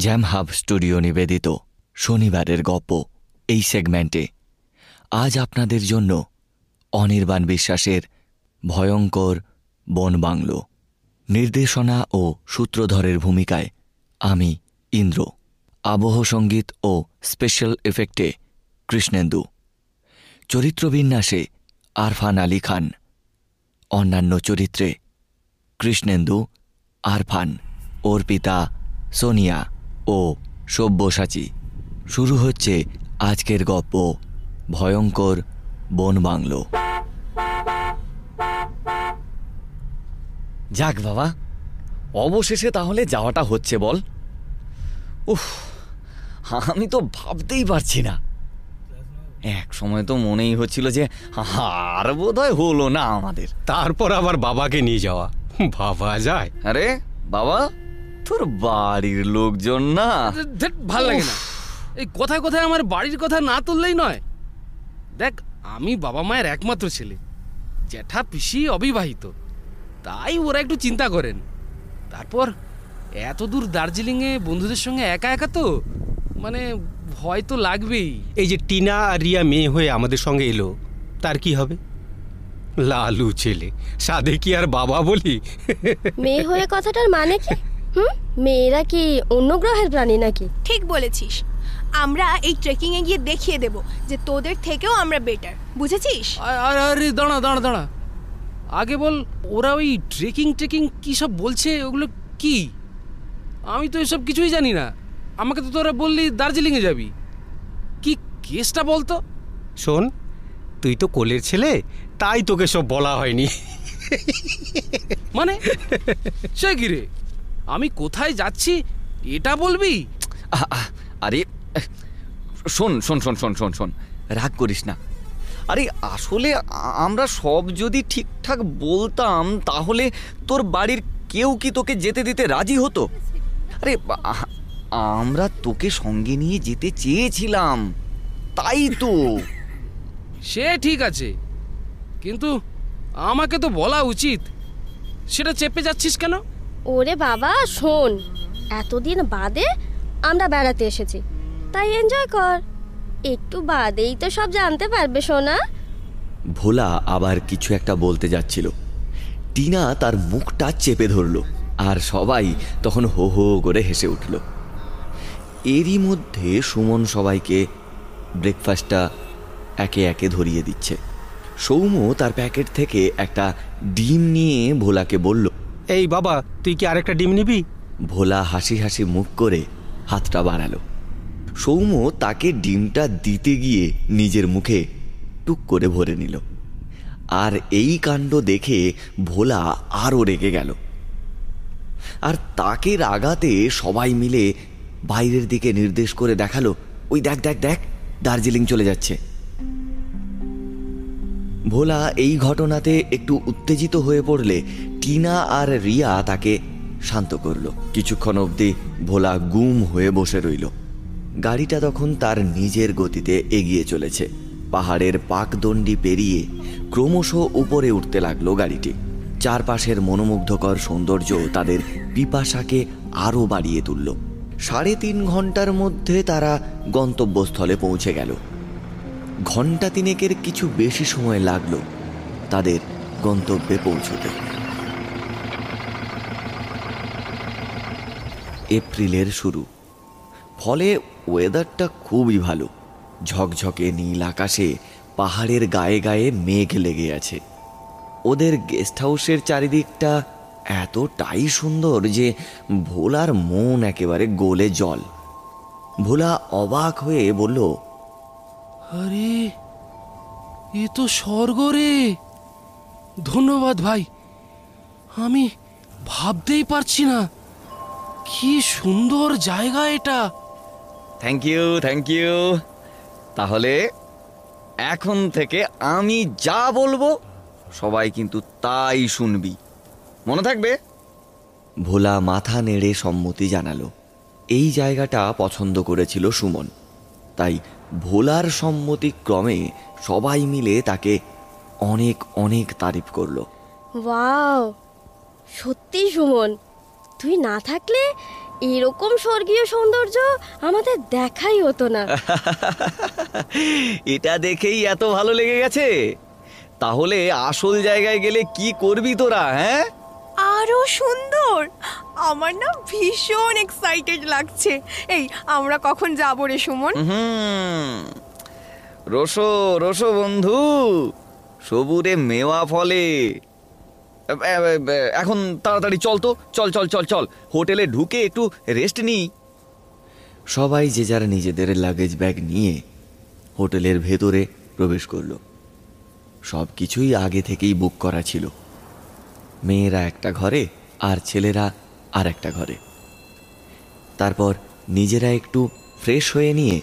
Jam Hub studio নিবেদিত শনিবারের গপ্প এই সেগমেন্টে। আজ আপনাদের জন্য অনির্বাণ বিশ্বাসের ভয়ঙ্কর বন বাংলো। নির্দেশনা ও সূত্রধরের ভূমিকায় আমি, ইন্দ্র। আবহ সংগীত ও স্পেশাল এফেক্টে কৃষ্ণেন্দু। চরিত্রবিন্যাসে আরফান আলী খান। অন্যান্য চরিত্রে কৃষ্ণেন্দু, আরফান। অর্পিতা সোনিয়া। ও সব্যসাচী। শুরু হচ্ছে আজকের গপ্প ভয়ঙ্কর বন বাংলো। যাক বাবা অবশেষে তাহলে যাওয়াটা হচ্ছে বল। উফ আমি তো ভাবতেই পারছি না। এক সময় তো মনেই হচ্ছিল যে আর বোধহয় হলো না আমাদের। তারপর আবার বাবাকে নিয়ে যাওয়া। ভাবা যায়। আরে বাবা? তোর বাড়ির লোকজন না? ধ্যাৎ, ভালো লাগে না। এই কথায় কথায় আমার বাড়ির কথা না তুললেই নয়। দেখ আমি বাবা মায়ের একমাত্র ছেলে। জ্যাঠা পিসি অবিবাহিত। তাই ওরা একটু চিন্তা করেন। তারপর এত দূর দার্জিলিংয়ে বন্ধুদের সঙ্গে একা একা তো? মানে ভয় তো লাগবেই। এই যে টিনা আর রিয়া মেয়ে হয়ে আমাদের সঙ্গে এলো তার কি হবে? লালু ছেলে সাদে কি আর বাবা বলি? মেয়ে হয়ে কথাটার মানে কি? হুম? মেয়েরা কি অন্য গ্রহের প্রাণী নাকি? ঠিক বলেছিস। আমরা এই ট্রেকিং এ গিয়ে দেখিয়ে দেব যে তোদের থেকেও আমরা বেটার বুঝেছিস? আরে আরে দাঁড়া দাঁড়া দাঁড়া। আগে বল ওরা ওই ট্রেকিং ট্রেকিং কী সব বলছে? ওগুলো কি? আমি তো এসব কিছুই জানি না। আমাকে তো তোরা বললি দার্জিলিংয়ে যাবি। কি কেসটা বলতো? শোন তুই তো কোলের ছেলে তাই তোকে সব বলা হয়নি। মানে? সে কি রে? আমি কোথায় যাচ্ছি এটা বলবি? আরে শোন শোন শোন শোন শোন শোন রাগ করিস না। আরে আসলে আমরা সব যদি ঠিকঠাক বলতাম তাহলে তোর বাড়ির কেউ কি তোকে যেতে দিতে রাজি হতো? আরে আমরা তোকে সঙ্গে নিয়ে যেতে চেয়েছিলাম তাই তো। সে ঠিক আছে কিন্তু আমাকে তো বলা উচিত। সেটা চেপে যাচ্ছিস কেন? ওরে বাবা, শোন। এতদিন বাদে আমরা বেড়াতে এসেছি। তাই এনজয় কর। একটু বাদেই তো সব জানতে পারবে, সোনা। ভোলা আবার কিছু একটা বলতে যাচ্ছিল। টিনা তার মুখটা চেপে ধরল আর সবাই তখন হো হো করে হেসে উঠল। এরই মধ্যে সুমন সবাইকে ব্রেকফাস্টটা একে একে ধরিয়ে দিচ্ছে। সৌম্য তার প্যাকেট থেকে একটা ডিম নিয়ে ভোলাকে বলল এই বাবা, তুই কি আরেকটা ডিম নিবি? ভোলা হাসি হাসি মুখ করে হাতটা বাড়ালো। সৌম্য তাকে ডিমটা দিতে গিয়ে নিজের মুখে টুক করে ভরে নিল। আর এই কাণ্ড দেখে ভোলা আরও রেগে গেল। আর তাকে রাগাতে সবাই মিলে বাইরের দিকে নির্দেশ করে দেখাল, ওই দেখ দেখ দেখ, দার্জিলিং চলে যাচ্ছে। ভোলা এই ঘটনাতে একটু উত্তেজিত হয়ে পড়লে টিনা আর রিয়া তাকে শান্ত করল। কিছুক্ষণ অবধি ভোলা গুম হয়ে বসে রইল। গাড়িটা তখন তার নিজের গতিতে এগিয়ে চলেছে। পাহাড়ের পাকদণ্ডি পেরিয়ে ক্রমশ উপরে উঠতে লাগল গাড়িটি। চারপাশের মনোমুগ্ধকর সৌন্দর্য তাদের পিপাসাকে আরও বাড়িয়ে তুলল। সাড়ে তিন ঘণ্টার মধ্যে তারা গন্তব্যস্থলে পৌঁছে গেল। ঘণ্টা তিনেকের কিছু বেশি সময় লাগল তাদের গন্তব্যে পৌঁছতে। এপ্রিলের শুরু। ফলে ওয়েদারটা খুবই ভালো। ঝকঝকে নীল আকাশে পাহাড়ের গায়ে গায়ে মেঘ লেগে আছে। ওদের গেস্ট হাউসের চারিদিকটা এতটাই সুন্দর যে ভোলার মন একেবারে গোলে জল। ভোলা অবাক হয়ে বলল আরে, এ তো স্বর্গ রে। ধন্যবাদ ভাই। আমি ভাবতেই পারছি না, কি সুন্দর জায়গা এটা। থ্যাংক ইউ থ্যাংক ইউ তাহলে এখন থেকে আমি যা বলব, সবাই কিন্তু তাই শুনবি। মনে থাকবে? ভোলা মাথা নেড়ে সম্মতি জানালো। এই জায়গাটা পছন্দ করেছিল সুমন। তাই ভোলার সম্মতি ক্রমে সবাই মিলে তাকে অনেক অনেক তারিফ করল। ওয়াও সত্যি সুমন। তুই না থাকলে এরকম স্বর্গীয় সৌন্দর্য আমাদের দেখাই হতো না। এটা দেখেই এত ভালো লেগে গেছে। তাহলে আসল জায়গায় গেলে কি করবি তোরা হ্যাঁ? আরও সুন্দর। আমার না ভীষণ এক্সাইটেড লাগছে। এই, আমরা কখন যাব রে সুমন? রসো রসো বন্ধু, সবুরে মেওয়া ফলে। এখন তাড়াতাড়ি চল তো, চল চল চল চল। হোটেলে ঢুকে একটু রেস্ট নিই। সবাই যে যার নিজেদের লাগেজ ব্যাগ নিয়ে হোটেলের ভেতরে প্রবেশ করল। সব কিছুই আগে থেকেই বুক করা ছিল। মেয়েরা একটা ঘরে আর ছেলেরা আর একটা ঘরে। তারপর নিজেরা একটু ফ্রেশ হয়ে নিয়ে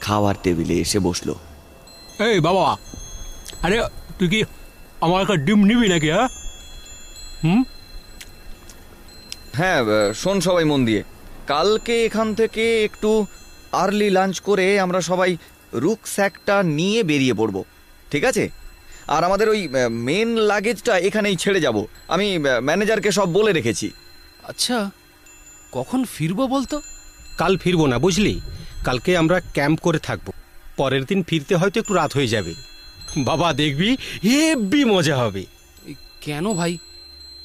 খাওয়ার টেবিলে এসে বসল। এই বাবা আরে তুই কি আমার একটা ডিম নিবি নাকি হ্যাঁ? হুম? হ্যাঁ শোন সবাই মন দিয়ে। কালকে এখান থেকে একটু আর্লি লাঞ্চ করে আমরা সবাই রুকস্যাকটা নিয়ে বেরিয়ে পড়ব ঠিক আছে? আর আমাদের ওই মেন লাগেজটা এখানেই ছেড়ে যাব। আমি ম্যানেজারকে সব বলে রেখেছি। আচ্ছা কখন ফিরবো বলতো? কাল ফিরবো না বুঝলি? কালকে আমরা ক্যাম্প করে থাকব। পরের দিন ফিরতে হয়তো একটু রাত হয়ে যাবে। বাবা দেখবি হেব্বি মজা হবে। কেন ভাই?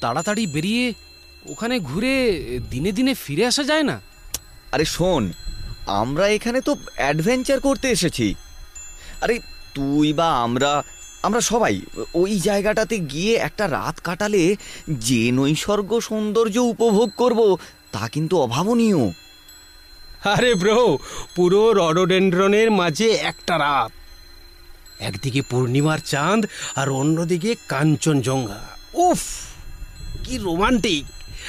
তাড়াতাড়ি বেরিয়ে ওখানে ঘুরে দিনে দিনে ফিরে আসা যায় না। আরে শোন আমরা এখানে তো অ্যাডভেঞ্চার করতে এসেছি। আরে তুই বা আমরা আমরা সবাই ওই জায়গাটাতে গিয়ে একটা রাত কাটালে যে নৈসর্গ সৌন্দর্য উপভোগ করব তা কিন্তু অভাবনীয়। আরে ব্রো পুরো রডোডেন্ড্রনের মাঝে একটা রাত। একদিকে পূর্ণিমার চাঁদ আর অন্যদিকে কাঞ্চনজঙ্ঘা। উফ কি রোমান্টিক।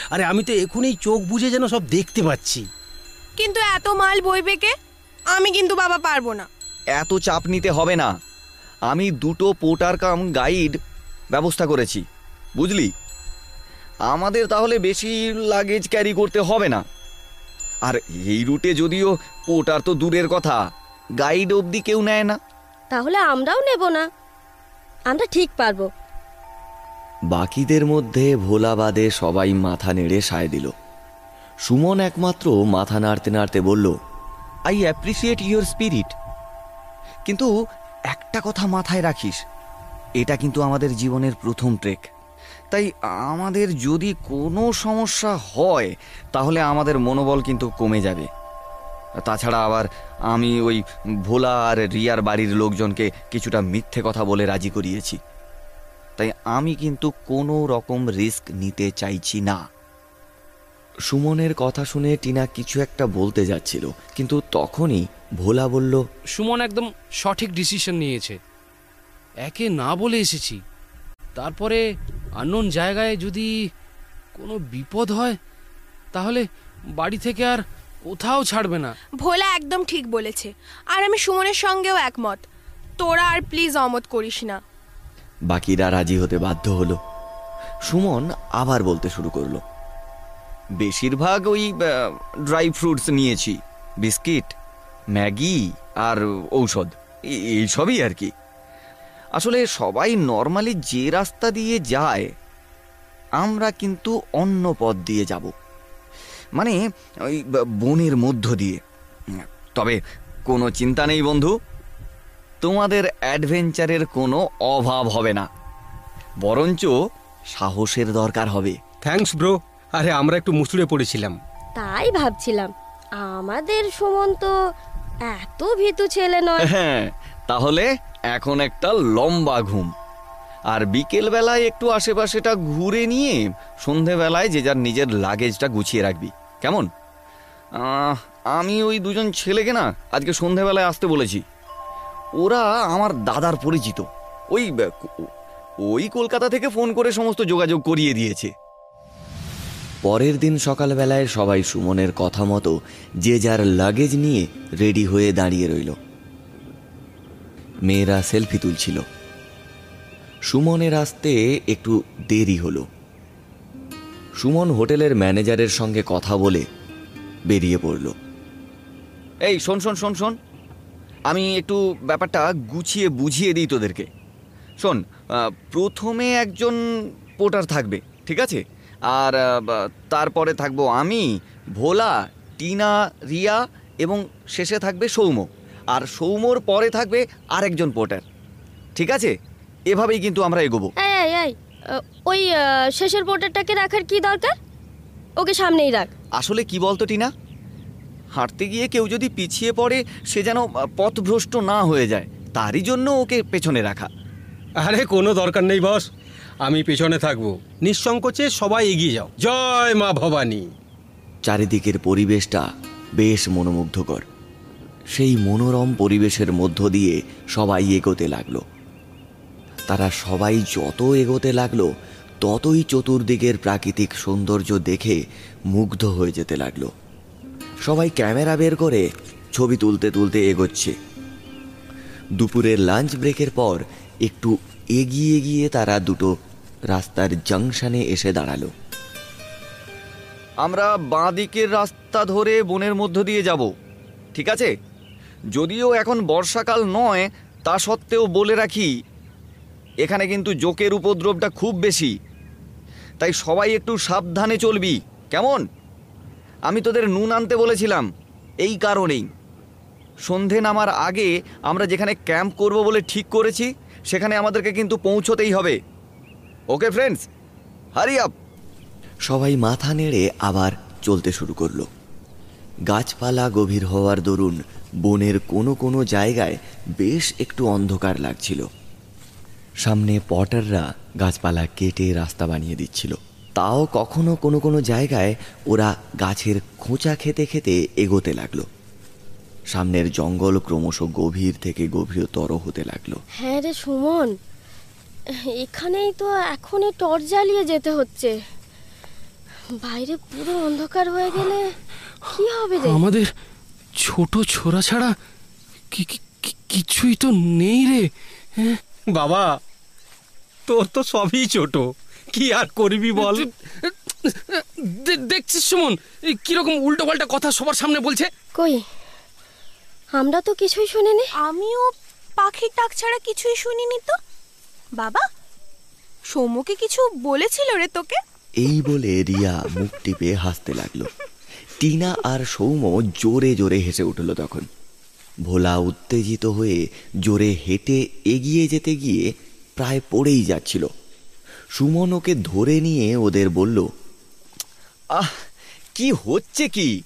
আরে আমি তো এখনই চোখ বুঝে যেন সব দেখতে পাচ্ছি। কিন্তু এত মাল বইবে কে? আমি কিন্তু বাবা পারব না। এত চাপ নিতে হবে না। আমি দুটো পোর্টার কাম গাইড ব্যবস্থা করেছি বুঝলি? আমাদের তাহলে বেশি লাগেজ ক্যারি করতে হবে না। আর এই রুটে যদিও পোর্টার তো দূরের কথা গাইড অবধি কেউ নেয় না। তাহলে আমরাও নেব না। আমরা ঠিক পারব। বাকিদের মধ্যে ভোলা বাদে সবাই মাথা নেড়ে সায় দিল। সুমন একমাত্র মাথা নাড়তে নাড়তে বলল আই অ্যাপ্রিসিয়েট ইউর স্পিরিট কিন্তু একটা কথা মাথায় রাখিস, এটা কিন্তু আমাদের জীবনের প্রথম ট্রেক। তাই আমাদের যদি কোনো সমস্যা হয়, তাহলে আমাদের মনোবল কিন্তু কমে যাবে। তাছাড়া আবার আমি ওই ভোলা আর রিয়ার বাড়ির লোকজনকে কিছুটা মিথ্যে কথা বলে রাজি করিয়েছি। তাই আমি কিন্তু কোনো রকম রিস্ক নিতে চাইছি না। সুমনের কথা শুনে টিনা কিছু একটা বলতে যাচ্ছিল, কিন্তু তখনই ভোলা বলল সুমন একদম সঠিক ডিসিশন নিয়েছে। একে না বলে এসেছি। তারপরে আননোন জায়গায় যদি কোনো বিপদ হয় তাহলে বাড়ি থেকে আর কোথাও ছাড়বে না। ভোলা একদম ঠিক বলেছে। আর আমি সুমনের সঙ্গেও একমত। তোরা আর প্লিজ অমত করিস না। বাকিরা রাজি হতে বাধ্য হলো। সুমন আবার বলতে শুরু করল বেশিরভাগ ওই ড্রাই ফ্রুটস নিয়েছি। বিস্কিট ম্যাগি আর ঔষধ। এইসবই আর কি। আসলে সবাই নর্মালি যে রাস্তা দিয়ে যায় আমরা কিন্তু অন্য পথ দিয়ে যাব। মানে ওই বনের মধ্য দিয়ে। তবে কোনো চিন্তা নেই বন্ধু। তোমাদের অ্যাডভেঞ্চারের কোনো অভাব হবে না। বরঞ্চ সাহসের দরকার হবে। Thanks bro. আরে আমরা একটু মুসুড়ে পড়েছিলাম। তাই ভাবছিলাম আমাদের সুমন তো এত ভীতু ছেলে নয়। হ্যাঁ তাহলে এখন একটা লম্বা ঘুম। আর বিকেল বেলায় একটু আশেপাশেটা ঘুরে নিয়ে সন্ধেবেলায় যে যার নিজের লাগেজটা গুছিয়ে রাখবি। কেমন? আমি ওই দুজন ছেলেকে না আজকে সন্ধেবেলায় আসতে বলেছি। ওরা আমার দাদার পরিচিত। ওই ওই কলকাতা থেকে ফোন করে সমস্ত যোগাযোগ করিয়ে দিয়েছে। পরের দিন সকালবেলায় সবাই সুমনের কথা মতো যে যার লাগেজ নিয়ে রেডি হয়ে দাঁড়িয়ে রইল। মেয়েরা সেলফি তুলছিল। সুমনের আসতে একটু দেরি হলো। সুমন হোটেলের ম্যানেজারের সঙ্গে কথা বলে বেরিয়ে পড়ল। এই, শোন শোন শোন শোন। আমি একটু ব্যাপারটা গুছিয়ে বুঝিয়ে দিই তোদেরকে। শোন প্রথমে একজন পোটার থাকবে, ঠিক আছে? আর তারপরে থাকব আমি ভোলা টিনা রিয়া এবং শেষে থাকবে সৌম্য। আর সৌম্যর পরে থাকবে আরেকজন পোর্টার ঠিক আছে? এভাবেই কিন্তু আমরা এগোবো। ওই শেষের পোর্টারটাকে রাখার কি দরকার? ওকে সামনেই রাখ। আসলে কি বলতো টিনা? হাঁটতে গিয়ে কেউ যদি পিছিয়ে পড়ে সে যেন পথভ্রষ্ট না হয়ে যায় তারই জন্য ওকে পেছনে রাখা। আরে কোনো দরকার নেই বস। আমি পেছনে থাকব। নিঃসংকোচে সবাই এগিয়ে যাও। জয় মা ভবানী। চারিদিকের পরিবেশটা বেশ মনোমুগ্ধকর। সেই মনোরম পরিবেশের মধ্য দিয়ে সবাই এগোতে লাগল। তারা সবাই যত এগোতে লাগল, ততই চতুর্দিকের প্রাকৃতিক সৌন্দর্য দেখে মুগ্ধ হয়ে যেতে লাগল। সবাই ক্যামেরা বের করে ছবি তুলতে তুলতে এগোচ্ছে। দুপুরের লাঞ্চ ব্রেকের পর একটু এগিয়ে গিয়ে তারা দুটো রাস্তার জাংশনে এসে দাঁড়াল। আমরা বাঁ দিকের রাস্তা ধরে বনের মধ্য দিয়ে যাব, ঠিক আছে? যদিও এখন বর্ষাকাল নয়, তা সত্ত্বেও বলে রাখি, এখানে কিন্তু জোকের উপদ্রবটা খুব বেশি। তাই সবাই একটু সাবধানে চলবি, কেমন? আমি তোদের নুন আনতে বলেছিলাম, এই কারণেই। সন্ধে নামার আগে আমরা যেখানে ক্যাম্প করব বলে ঠিক করেছি, সেখানে আমাদেরকে কিন্তু পৌঁছতেই হবে। ওকে ফ্রেন্ডস হারি আপ সবাই মাথা নেড়ে আবার চলতে শুরু করল। গাছপালা গভীর হওয়ার দরুন বনের কোনো কোনো জায়গায় বেশ একটু অন্ধকার লাগছিল। সামনে পটাররা গাছপালা কেটে রাস্তা বানিয়ে দিচ্ছিল। তাও কখনো কোনো কোনো জায়গায় ওরা গাছের খোঁচা খেতে খেতে এগোতে লাগল। সামনের জঙ্গল ক্রমশ গভীর থেকে গভীরতর হতে লাগল। হ্যাঁ রে সুমন এখানেই তো এখনই টর্চ জ্বালিয়ে যেতে হচ্ছে। বাইরে পুরো অন্ধকার হয়ে গেলে কি হবে রে? আমাদের ছোট ছোড়া ছাড়া কি- কিছুই তো নেই রে। হ্যাঁ? বাবা তোর তো সবই ছোট। কি আর করবি বল? দে- দেখছিস সুমন এই কীরকম উল্টো পাল্টা কথা সবার সামনে বলছে? কই? আমরা তো কিছুই শুনিনি। আমিও পাখির ডাক ছাড়া কিছুই শুনিনি তো। বাবা, সৌম্যকে কিছু বলেছিল রে তোকে? এই বলে রিয়া মুখ টিপে হাসতে লাগল। টিনা আর সৌম্য জোরে জোরে হেসে উঠল তখন। ভোলা উত্তেজিত হয়ে জোরে হেঁটে এগিয়ে যেতে গিয়ে প্রায় পড়েই যাচ্ছিল। সুমন ওকে ধরে নিয়ে ওদের বলল, আহ, কি হচ্ছে কি?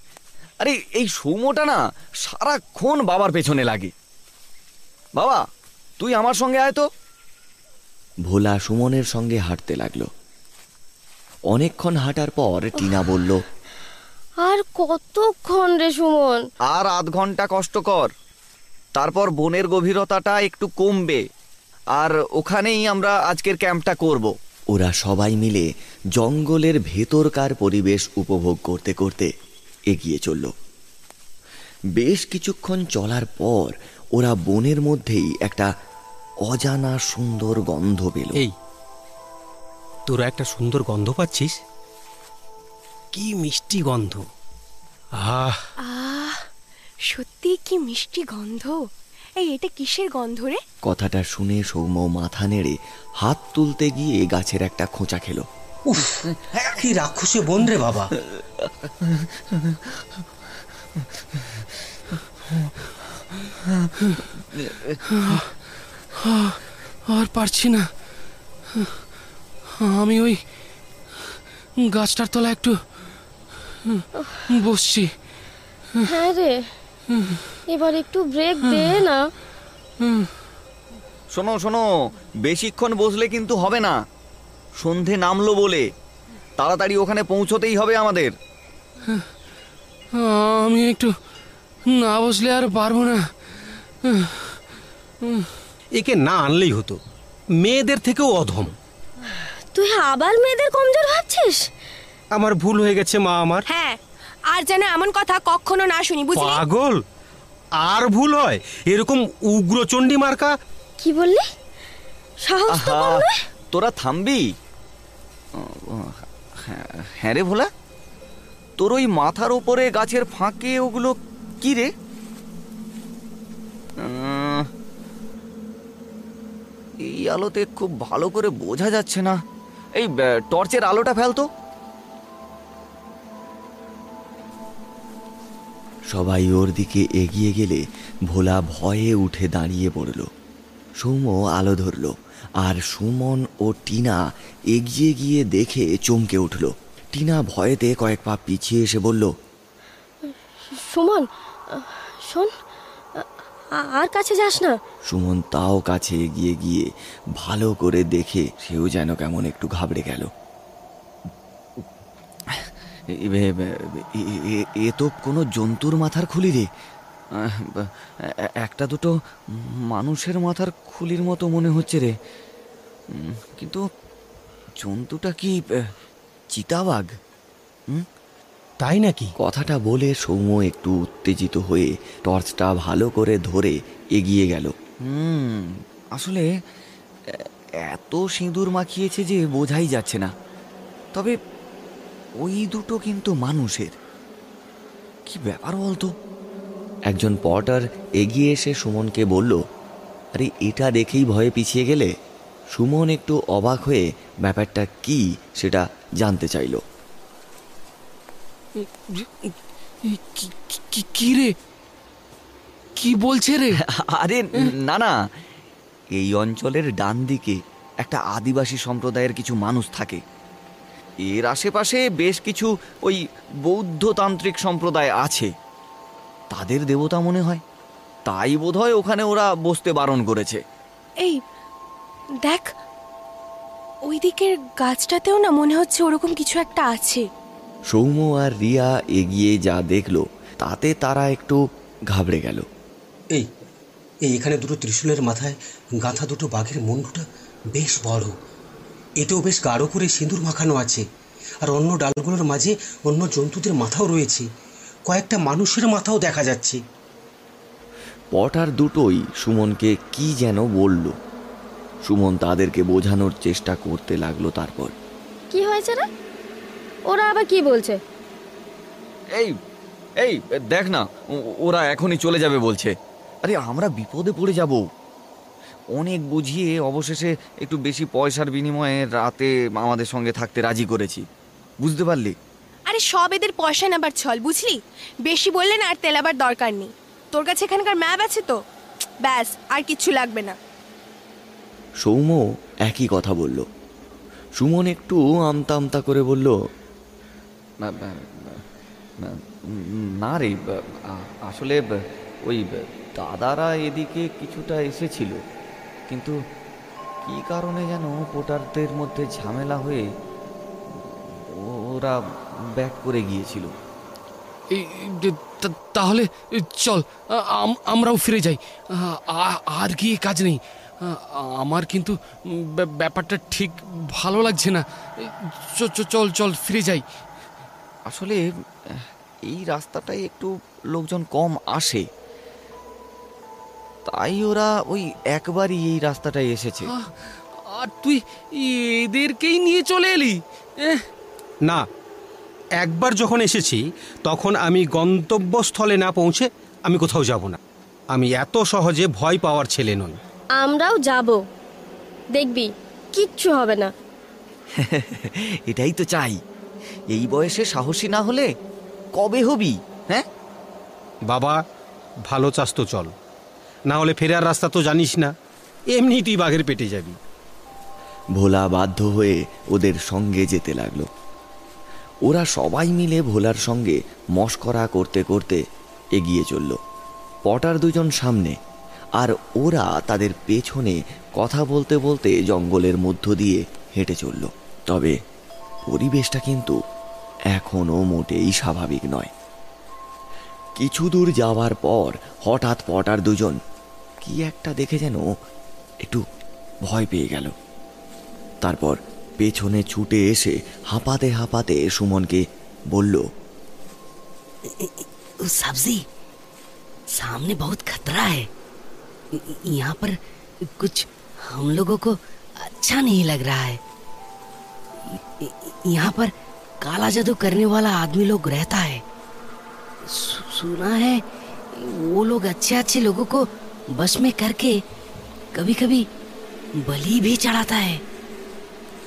আরে, এই সৌম্যটা না সারাক্ষণ বাবার পেছনে লাগে। বাবা, তুই আমার সঙ্গে আয় তো। ভোলা সুমনের সঙ্গে হাঁটতে লাগল। অনেকক্ষণ হাঁটার পর টিনা বলল আর কতক্ষণ রে সুমন? আর আধ ঘণ্টা কষ্টকর তারপর বনের গভীরতাটা একটু কমবে। আর ওখানেই আমরা আজকের ক্যাম্পটা করব। ওরা সবাই মিলে জঙ্গলের ভেতরকার পরিবেশ উপভোগ করতে করতে এগিয়ে চলল। বেশ কিছুক্ষণ চলার পর ওরা বনের মধ্যেই একটা অজানা সুন্দর গন্ধ পেল। এই তোরা একটা সুন্দর গন্ধ পাচ্ছিস? কি মিষ্টি গন্ধ। আহ। আহ সত্যি কি মিষ্টি গন্ধ? এই এটা কিসের গন্ধ রে? কথাটা শুনে সৌম্য মাথা নেড়ে হাত তুলতে গিয়ে গাছের একটা খোঁচা খেলো। উফ কি রাক্ষসে বোন রে বাবা। আর পারছি না। আমি ওই গাছটার তলা একটু বসছি। হ্যাঁ রে এবার একটু ব্রেক দে না। শোনো শোনো বেশিক্ষণ বসলে কিন্তু হবে না। সন্ধে নামলো বলে তাড়াতাড়ি ওখানে পৌঁছতেই হবে আমাদের। আমি একটু না বসলে আর পারব না। একে না আনলেই হতো। মেয়েদের থেকেও অধম। তুই আবার মেয়েদের কমজোর ভাবছিস? আমার ভুল হয়ে গেছে মা আমার। হ্যাঁ আর যেন এমন কথা কখনো না শুনি বুঝলি? পাগল? আর ভুল হয়? এরকম উগ্রচণ্ডী মার্কা? কি বললি? সাহস তো কম নয়। তোরা থামবি? হ্যাঁ হ্যাঁ রে ভোলা তোর ওই মাথার ওপরে গাছের ফাঁকে ওগুলো কি রে? এই আলোতে খুব ভালো করে বোঝা যাচ্ছে না। এই টর্চের আলোটা ফেলতো সবাই ওর দিকে এগিয়ে গেলে ভোলা ভয়ে উঠে দাঁড়িয়ে পড়ল। সৌম্য আলো ধরল আর সুমন ও টিনা এগিয়ে গিয়ে দেখে চমকে উঠল। টিনা ভয়েতে কয়েক পা পিছিয়ে এসে বলল সুমন শোন আর কাছে যাস না। সুমন তাও কাছে এগিয়ে গিয়ে ভালো করে দেখে সেও যেন কেমন একটু ঘাবড়ে গেল। এ- তো কোনো জন্তুর মাথার খুলি রে। একটা দুটো মানুষের মাথার খুলির মতো মনে হচ্ছে রে। কিন্তু জন্তুটা কি চিতাবাঘ? চিতাবাঘ তাই নাকি? কথাটা বলে সৌম্য একটু উত্তেজিত হয়ে টর্চটা ভালো করে ধরে এগিয়ে গেল। হুম আসলে এত সিঁদুর মাখিয়েছে যে বোঝাই যাচ্ছে না। তবে ওই দুটো কিন্তু মানুষের। কি ব্যাপার বলতো? একজন পটার এগিয়ে এসে সুমনকে বলল আরে এটা দেখেই ভয়ে পিছিয়ে গেলে? সুমন একটু অবাক হয়ে ব্যাপারটা কি সেটা জানতে চাইলো। কি- কি- কি রে? কি বলছে রে? আরে না না। এই অঞ্চলের ডান দিকে একটা আদিবাসী সম্প্রদায়ের কিছু মানুষ থাকে। এর আশেপাশে বেশ কিছু ওই বৌদ্ধতান্ত্রিক সম্প্রদায় আছে। তাদের দেবতা মনে হয়। তাই বোধহয় ওখানে ওরা বসতে বারণ করেছে। এই দেখ ওই দিকের গাছটাতেও না মনে হচ্ছে ওরকম কিছু একটা আছে। সৌম্য আর রিয়া এগিয়ে যা দেখল তাতে তারা একটু ঘাবড়ে গেল। এই এই এখানে দুটো ত্রিশূলের মাথায় গাঁথা দুটো বাঘের মুন্ডুটা বেশ বড়। এতেও বেশ গাঢ় করে সিঁদুর মাখানো আছে আর অন্য ডালগুলোর মাঝে অন্য জন্তুদের মাথাও রয়েছে। কয়েকটা মানুষের মাথাও দেখা যাচ্ছে। পটার দুটোই সুমনকে কি যেন বলল। সুমন তাদেরকে বোঝানোর চেষ্টা করতে লাগল তারপর। কি হয়েছে রে? ওরা আবার কি বলছে? এই এই দেখ না ওরা এখনই চলে যাবে বলছে। আরে আমরা বিপদে পড়ে যাব। অনেক বুঝিয়ে অবশেষে একটু বেশি পয়সার বিনিময়ে রাতে আমাদের সঙ্গে থাকতে রাজি করেছি। বুঝতে পারলি? আরে সব এদের পয়সা নেবার ছল বুঝলি? বেশি বললে না আর তেলাবার দরকার নেই। তোর কাছে এখানকার ম্যাপ আছে তো? ব্যাস আর কিচ্ছু লাগবে না। সৌম্য একই কথা বলল। সুমন একটু আমতা আমতা করে বলল "না, রে আসলে ওই দাদারা এদিকে কিছুটা এসেছিল। কিন্তু কি কারণে যেন পোটারদের মধ্যে ঝামেলা হয়ে ওরা ব্যাক করে গিয়েছিল? তাহলে চল আম- আমরাও ফিরে যাই। আর গিয়ে কাজ নেই। আমার কিন্তু ব্যাপারটা ঠিক ভালো লাগছে না। চল চল ফিরে যাই। আসলে এই রাস্তাটায় একটু লোকজন কম আসে। তাই ওরা ওই একবারই এই রাস্তাটায় এসেছে। আর তুই এদেরকেই নিয়ে চলে এলি? না একবার যখন এসেছি তখন আমি গন্তব্যস্থলে না পৌঁছে আমি কোথাও যাব না। আমি এত সহজে ভয় পাওয়ার ছেলে নই। আমরাও যাব। দেখবি কিচ্ছু হবে না। এটাই তো চাই। এই বয়সে সাহসী না হলে কবে হবি হ্যাঁ? বাবা ভালো চাস তো চল। না হলে ফেরার রাস্তা তো জানিস না এমনি তুই বাঘের পেটে যাবি। ভোলা বাধ্য হয়ে ওদের সঙ্গে যেতে লাগল। ওরা সবাই মিলে ভোলার সঙ্গে মস্করা করতে করতে এগিয়ে চলল। পটার দুজন সামনে আর ওরা তাদের পেছনে কথা বলতে বলতে জঙ্গলের মধ্য দিয়ে হেঁটে চলল। তবে পরিবেশটা কিন্তু এখনও মোটেই স্বাভাবিক নয় কিছু দূর যাওয়ার পর হঠাৎ পটার দুজন কি একটা দেখে যেন একটু ভয় পেয়ে গেল তারপর পেছনে ছুটে এসে হাঁপাতে হাঁপাতে সুমনকে বলল सब्जी सामने बहुत खतरा है य- यहाँ पर कुछ हम लोगों को अच्छा नहीं लग रहा है य- यहाँ पर काला जादू करने वाला आदमी लोग रहता है सु- सुना है वो लोग अच्छे अच्छे लोगों को बस में करके कभी कभी बलि भी चढ़ाता है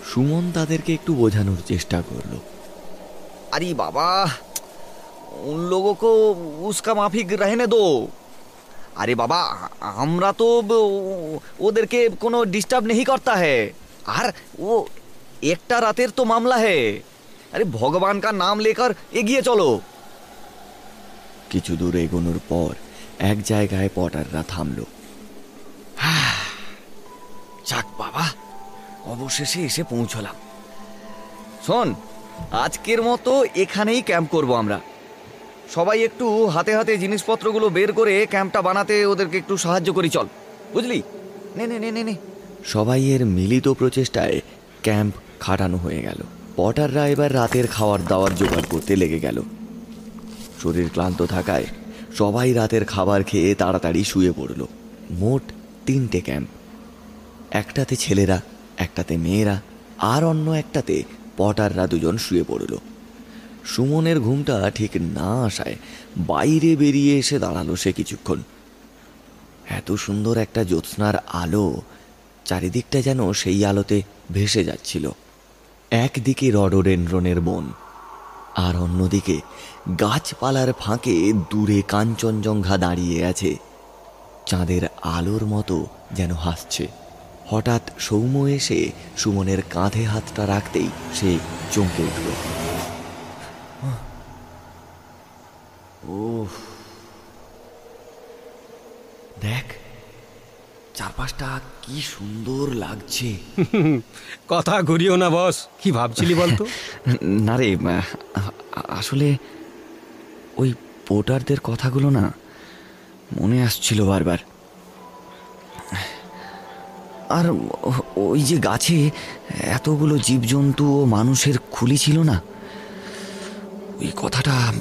সুমন তাদেরকে একটু বোঝানোর চেষ্টা করলো আরে বাবা উন লোগों को उसका माफिक रहने दो আরে বাবা আমরা তো ব- ওদেরকে কোনো ডিস্টার্ব नहीं करता है আর ও একটা রাতের তো মামলা হে। আরে ভগবান কা নাম লেকার এগিয়ে চলো। কিছু দূর এগোনোর পর এক জায়গায় পটাররা থামল যাক বাবা অবশেষে এসে পৌঁছলাম। শোন আজকের মতো এখানেই ক্যাম্প করব আমরা। সবাই একটু হাতে হাতে জিনিসপত্রগুলো বের করে ক্যাম্পটা বানাতে ওদেরকে একটু সাহায্য করি চল। বুঝলি? নে নে নে নে। সবাই এর মিলিত প্রচেষ্টায় ক্যাম্প খাটানো হয়ে গেল। পটাররা এবার রাতের খাওয়ার দাওয়ার জোগাড় করতে লেগে গেল। শরীর ক্লান্ত থাকায় সবাই রাতের খাবার খেয়ে তাড়াতাড়ি শুয়ে পড়ল। মোট তিনটে ক্যাম্প। একটাতে ছেলেরা, একটাতে মেয়েরা, আর অন্য একটাতে পটাররা দুজন শুয়ে পড়ল। সুমনের ঘুমটা ঠিক না আসায় বাইরে বেরিয়ে এসে দাঁড়াল সে কিছুক্ষণ। এত সুন্দর একটা জ্যোৎস্নার আলো চারিদিকটা যেন সেই আলোতে ভেসে যাচ্ছিল। একদিকে রডোডেন্ড্রনের বন, আর অন্যদিকে গাছপালার ফাঁকে দূরে কাঞ্চনজঙ্ঘা দাঁড়িয়ে আছে। চাঁদের আলোর মতো যেন হাসছে। হঠাৎ সৌম্য এসে সুমনের কাঁধে হাতটা রাখতেই সে চমকে উঠল। ও দেখ, চারপাশটা কি সুন্দর লাগছে। কথা ঘুরিও না বস। কি ভাবছিলি বলতো? না রে আসলে ওই পোটারদের কথাগুলো না মনে আসছিল বারবার। আর ওই যে গাছে এতগুলো জীবজন্তু ও মানুষের খুলি ছিল না ওই কথাটা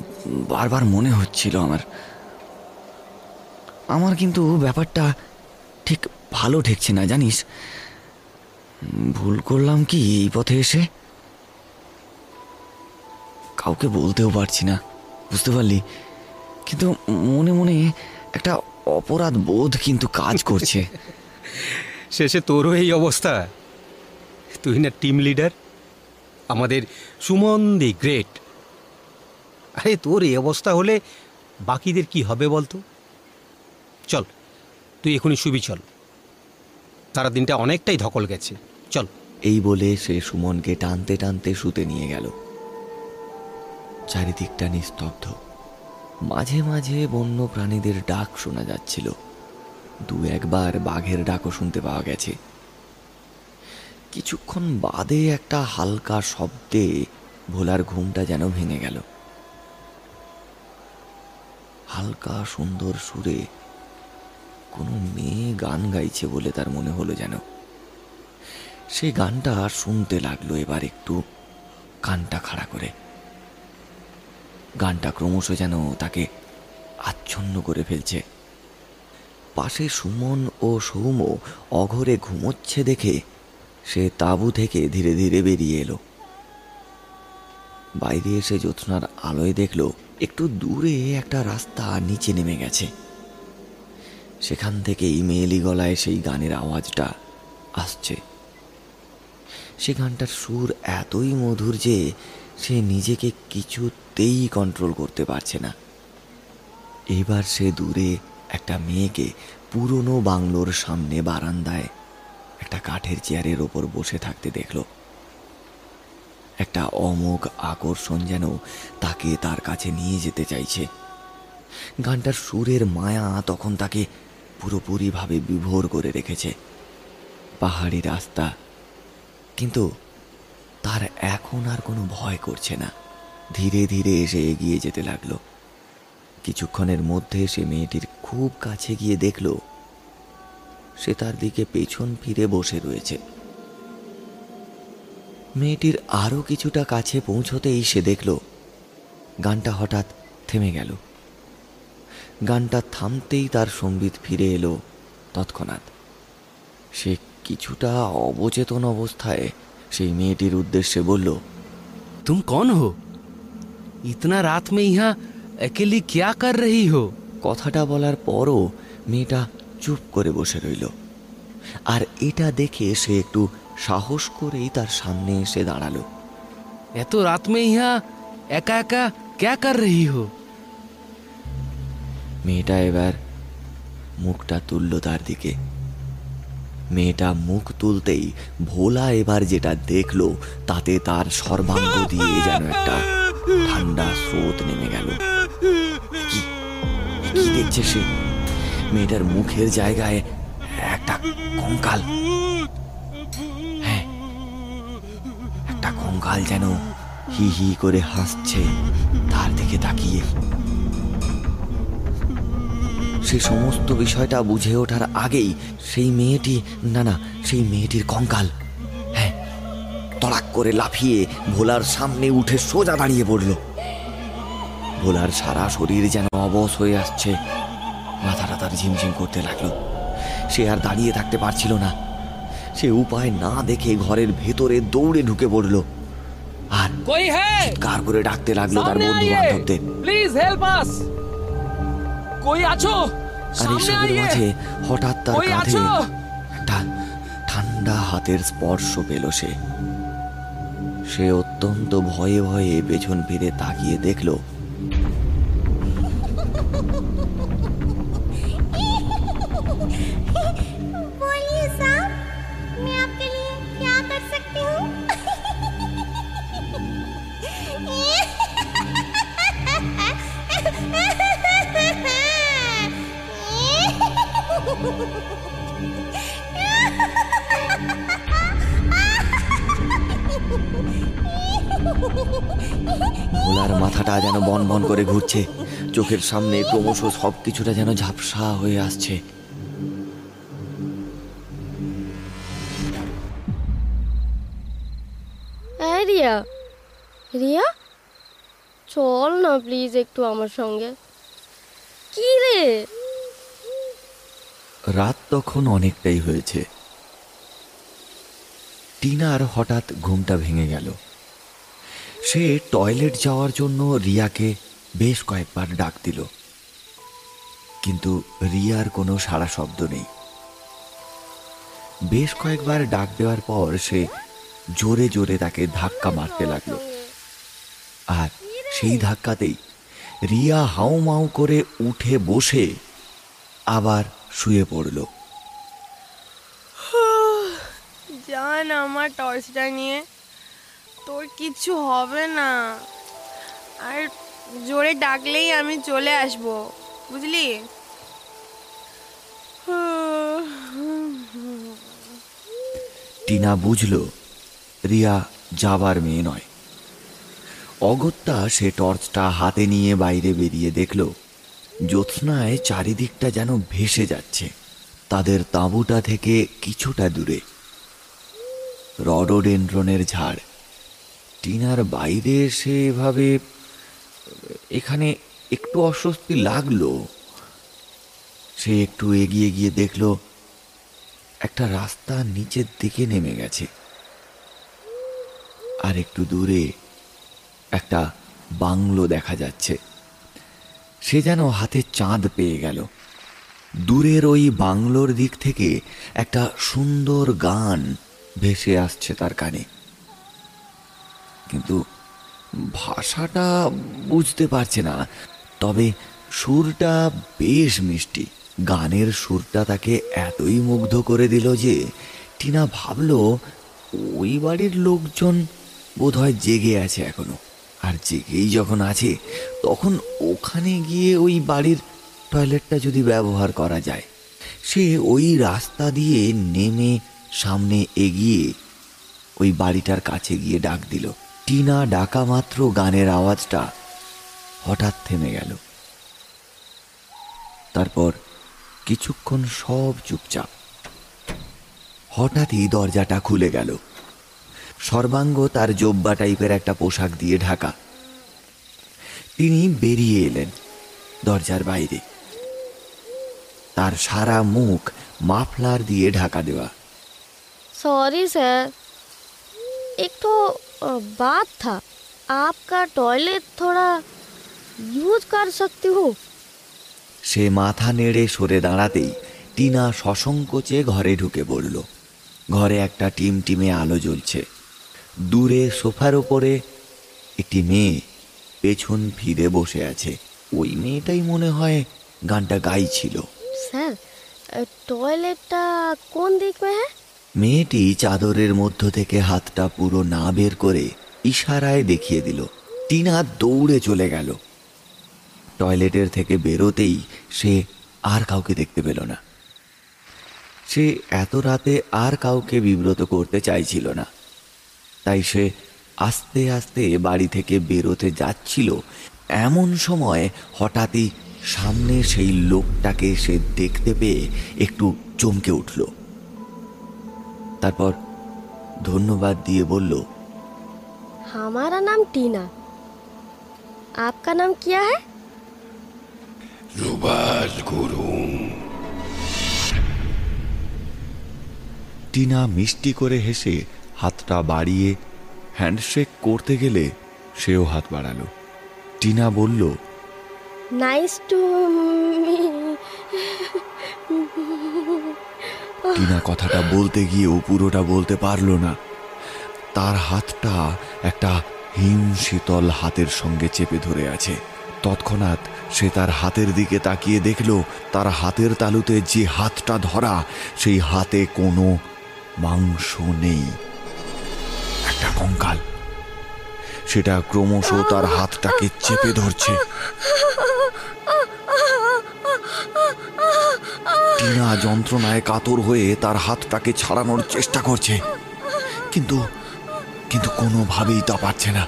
বারবার মনে হচ্ছিল আমার। আমার কিন্তু ব্যাপারটা ঠিক ভালো ঠেকছে না, জানিস? ভুল করলাম কি এই পথে এসে? কাউকে বলতেও পারছি না, বুঝতে পারলি? কিন্তু মনে মনে একটা অপরাধ বোধ কিন্তু কাজ করছে। শেষে তোরও এই অবস্থা। তুই না টিম লিডার? আমাদের সুমন দি গ্রেট। আরে তোর এই অবস্থা হলে বাকিদের কি হবে বলতো? চল, তুই এখনই শুবি, চল। সারা দিনটা অনেকটাই ধকল গেছে। চল। এই বলে সে সুমনকে টানতে টানতে শুতে নিয়ে গেল। চারিদিকটা নিস্তব্ধ। মাঝে মাঝে বন্য প্রাণীদের ডাক শোনা যাচ্ছিল। দু একবার বাঘের ডাকও শুনতে পাওয়া গেছে। কিছুক্ষণ বাদে একটা হালকা শব্দে ভোলার ঘুমটা যেন ভেঙে গেল। হালকা সুন্দর সুরে কোনো মেয়ে গান গাইছে বলে তার মনে হলো যেন। সে গানটা শুনতে লাগল এবার একটু কানটা খাড়া করে। গানটা ক্রমশ যেন তাকে আচ্ছন্ন করে ফেলছে। পাশে সুমন ও সৌম অঘরে ঘুমোচ্ছে দেখে সে তাঁবু থেকে ধীরে ধীরে বেরিয়ে এলো। বাইরে এসে জ্যোৎস্নার আলোয় দেখল, একটু দূরে একটা রাস্তা নিচে নেমে গেছে। সেখান থেকেই মেয়েলি গলায় সেই গানের আওয়াজটা আসছে। সে গানটার সুর এতই মধুর যে সে নিজেকে কিছুতেই কন্ট্রোল করতে পারছে না। এবার সে দূরে একটা মেয়েকে পুরনো বাংলোর সামনে বারান্দায় একটা কাঠের চেয়ারের ওপর বসে থাকতে দেখল। একটা অমোঘ আকর্ষণ যেন তাকে তার কাছে নিয়ে যেতে চাইছে। গানটার সুরের মায়া তখন তাকে পুরোপুরিভাবে বিভোর করে রেখেছে। পাহাড়ি রাস্তা। কিন্তু তার এখন আর কোনো ভয় করছে না। ধীরে ধীরে এসে এগিয়ে যেতে লাগল। কিছুক্ষণের মধ্যে সে মেয়েটির খুব কাছে গিয়ে দেখল, সে তার দিকে পেছন ফিরে বসে রয়েছে। মেয়েটির আরও কিছুটা কাছে পৌঁছতেই সে দেখল, গানটা হঠাৎ থেমে গেল। গানটা থামতেই তার সংগীত ফিরে এলো তৎক্ষণাৎ। সে কিছুটা অবচেতন অবস্থায় সেই মেয়েটির উদ্দেশ্যে বলল তুম কন হো? ইতনা রাত মে ইহা একেলি কিয়া কার রহি হো? কথাটা বলার পরও মেয়েটা চুপ করে বসে রইল। আর এটা দেখে সে একটু সাহস করেই তার সামনে এসে দাঁড়াল। এত রাত মে ইহা একা একা ক্যা কার রহি হো? মেয়েটা এবার মুখটা তুলল তার দিকে। মেয়েটা মুখ তুলতেই ভোলা এবার যেটা দেখল, তাতে তার সর্বাঙ্গ দিয়ে যেন একটা ঠান্ডা স্রোত নেমে গেল। কি? দেখছে সে? মেয়েটার মুখের জায়গায় একটা কঙ্কাল। হ্যাঁ একটা কঙ্কাল যেন হি হি করে হাসছে তার দিকে তাকিয়ে। সে সমস্ত বিষয়টা বুঝে ওঠার আগেই সেই মেয়েটি না না সেই মেয়েটির কঙ্কাল হ্যাঁ তড়াক করে লাফিয়ে ভোলার সামনে উঠে সোজা দাঁড়িয়ে পড়ল। ভোলার সারা শরীর যেন অবশ হয়ে আসছে। মাথাটা তার ঝিমঝিম করতে লাগল। সে আর দাঁড়িয়ে থাকতে পারছিল না। সে উপায় না দেখে ঘরের ভেতরে দৌড়ে ঢুকে পড়ল। আর কার করে ডাকতে লাগল তার বন্ধু বান্ধবদের প্লিজ হেল্প আস কই আছো? আর এসবের মাঝে হঠাৎ তার কাঁধে একটা ঠান্ডা হাতের স্পর্শ পেল সে। সে অত্যন্ত ভয়ে ভয়ে পেছন ফিরে তাকিয়ে দেখল বন বন করে ঘুরছে। চোখের সামনে ক্রমশ সব কিছুটা যেন ঝাপসা হয়ে আসছে। রিয়া রিয়া? চল না প্লিজ একটু আমার সঙ্গে। কি রে? রাত তখন অনেকটাই হয়েছে। টিনার হঠাৎ ঘুমটা ভেঙে গেল। সে টয়লেট যাওয়ার জন্য রিয়াকে বেশ কয়েকবার ডাক দিল। কিন্তু রিয়ার কোনো সাড়া শব্দ নেই। বেশ কয়েকবার ডাক দেওয়ার পর সে জোরে জোরে তাকে ধাক্কা মারতে লাগল। আর সেই ধাক্কাতেই রিয়া হাউ মাউ করে উঠে বসে আবার শুয়ে পড়ল। জান আমার টর্চটা নিয়ে। তোর কিছু হবে না। আর জোরে ডাকলেই আমি চলে আসব, বুঝলি? টিনা বুঝল রিয়া যাবার মেয়ে নয়। অগত্যা সে টর্চটা হাতে নিয়ে বাইরে বেরিয়ে দেখল জ্যোৎস্নায় চারিদিকটা যেন ভেসে যাচ্ছে। তাদের তাঁবুটা থেকে কিছুটা দূরে। রডোডেন্ড্রনের ঝাড় টিনার বাইরে এসে এভাবে, এখানে একটু অস্বস্তি লাগল। সে একটু এগিয়ে গিয়ে দেখল, একটা রাস্তা নিচের দিকে নেমে গেছে। আর একটু দূরে একটা বাংলো দেখা যাচ্ছে। সে যেন হাতে চাঁদ পেয়ে গেল। দূরের ওই বাংলোর দিক থেকে একটা সুন্দর গান ভেসে আসছে তার কানে। কিন্তু ভাষাটা বুঝতে পারছে না। তবে সুরটা বেশ মিষ্টি। গানের সুরটা তাকে এতই মুগ্ধ করে দিল যে টিনা ভাবল, ওই বাড়ির লোকজন বোধহয় জেগে আছে এখনও। আর জেগেই যখন আছে, তখন ওখানে গিয়ে ওই বাড়ির টয়লেটটা যদি ব্যবহার করা যায়। সে ওই রাস্তা দিয়ে নেমে সামনে এগিয়ে ওই বাড়িটার কাছে গিয়ে ডাক দিল। টিনা ডাকা মাত্র গানের আওয়াজটা হঠাৎ থেমে গেল। তারপর কিছুক্ষণ সব চুপচাপ। হঠাৎই দরজাটা খুলে গেল। সর্বাঙ্গ তার জোব্বা টাইপের একটা পোশাক দিয়ে ঢাকা। তিনি বেরিয়ে এলেন দরজার বাইরে। তার সারা মুখ মাফলার দিয়ে ঢাকা দেওয়া। Sorry, sir. একটু बात था आपका टॉयलेट थोड़ा ইউজ কর सकती हो। সে মাথা নেড়ে সরে দাঁড়াতেই টিনা সসংকোচে ঘরে ঢুকে পড়ল। ঘরে একটা টিম টিমে আলো জ্বলছে। দূরে সোফার ওপরে একটি মেয়ে পেছন ফিরে বসে আছে। ওই মেয়েটাই মনে হয় গানটা গাইছিল। স্যার টয়লেটটা কোন দিক হ্যাঁ? মেয়েটি চাদরের মধ্য থেকে হাতটা পুরো না বের করে ইশারায় দেখিয়ে দিল, টিনা দৌড়ে চলে গেল। টয়লেটের থেকে বেরোতেই সে আর কাউকে দেখতে পেল না। সে এত রাতে আর কাউকে বিব্রত করতে চাইছিল না। তাই সে আস্তে আস্তে বাড়ি থেকে বেরোতে যাচ্ছিল, এমন সময় হঠাৎই সামনে সেই লোকটাকে সে দেখতে পেয়ে একটু চমকে উঠল। তারপর ধন্যবাদ দিয়ে বলল हमारा नाम टीना आपका नाम क्या है টিনা মিষ্টি করে হেসে হাতটা বাড়িয়ে হ্যান্ডশেক করতে গেলে সেও হাত বাড়ালো টিনা বলল नाइस टू টিনা কথাটা বলতে গিয়েও পুরোটা বলতে পারল না। তার হাতটা একটা হিম শীতল হাতের সঙ্গে চেপে ধরে আছে। তৎক্ষণাৎ সে তার হাতের দিকে তাকিয়ে দেখল, তার হাতের তালুতে যে হাতটা ধরা, সেই হাতে কোনো মাংস নেই। একটা কঙ্কাল। সেটা ক্রমশ তার হাতটাকে চেপে ধরছে। টিনা যন্ত্রণায় কাতর হয়ে তার হাতটাকে ছাড়ানোর চেষ্টা করছে। কিন্তু কিন্তু কোনোভাবেই তা পারছে না।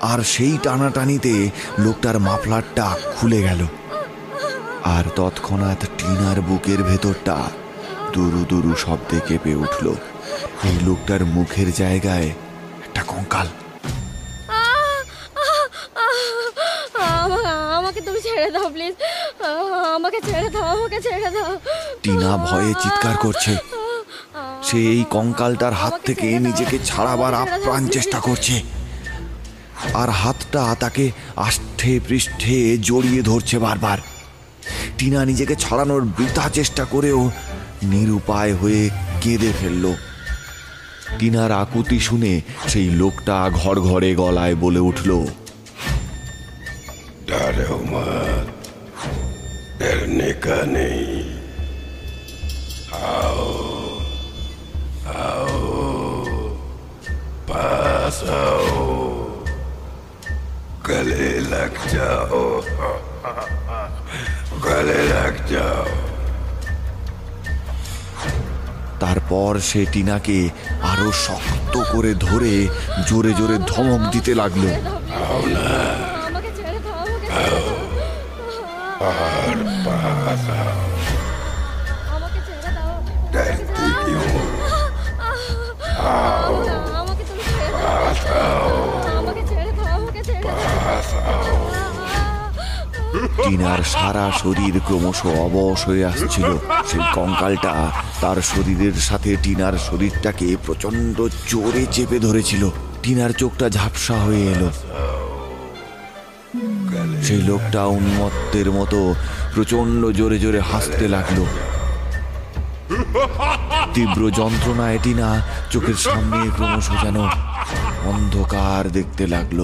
আর সেই টানাটানিতে লোকটার মাফলারটা খুলে গেল। আর তৎক্ষণাৎ টিনার বুকের ভেতরটা দুরু দুরু শব্দে কেঁপে উঠল। এই লোকটার মুখের জায়গায় একটা কঙ্কাল। ছেড়ে দাও প্লিজ আমাকে ছেড়ে দাও আমাকে ছেড়ে দাও। টিনা ভয়ে চিৎকার করছে। সে এই কঙ্কালটার হাত থেকে নিজেকে ছাড়াবার আপ্রাণ চেষ্টা করছে। আর হাতটা তাকে আষ্ঠে পৃষ্ঠে জড়িয়ে ধরছে বারবার। টিনা নিজেকে ছাড়ানোর বৃথা চেষ্টা করেও নিরুপায় হয়ে কেঁদে ফেলল। টিনার আকুতি শুনে সেই লোকটা ঘর ঘরে গলায় বলে উঠল মা डरने का नहीं आओ आओ पास आओ गले लग जाओ गले लग जाओ তারপর সে টিনাকে আরো শক্ত করে ধরে জোরে জোরে ধমক দিতে লাগলো আমাকে টিনার সারা শরীর ক্রমশ অবশ হয়ে আসছিল। সেই কঙ্কালটা তার শরীরের সাথে টিনার শরীরটাকে প্রচণ্ড জোরে চেপে ধরেছিল। টিনার চোখটা ঝাপসা হয়ে এলো। সেই লোকটা উন্মত্তের মতো প্রচণ্ড জোরে জোরে হাসতে লাগল। তীব্র যন্ত্রণা এটি না, চোখের সামনে ক্রমশ যেন অন্ধকার দেখতে লাগল।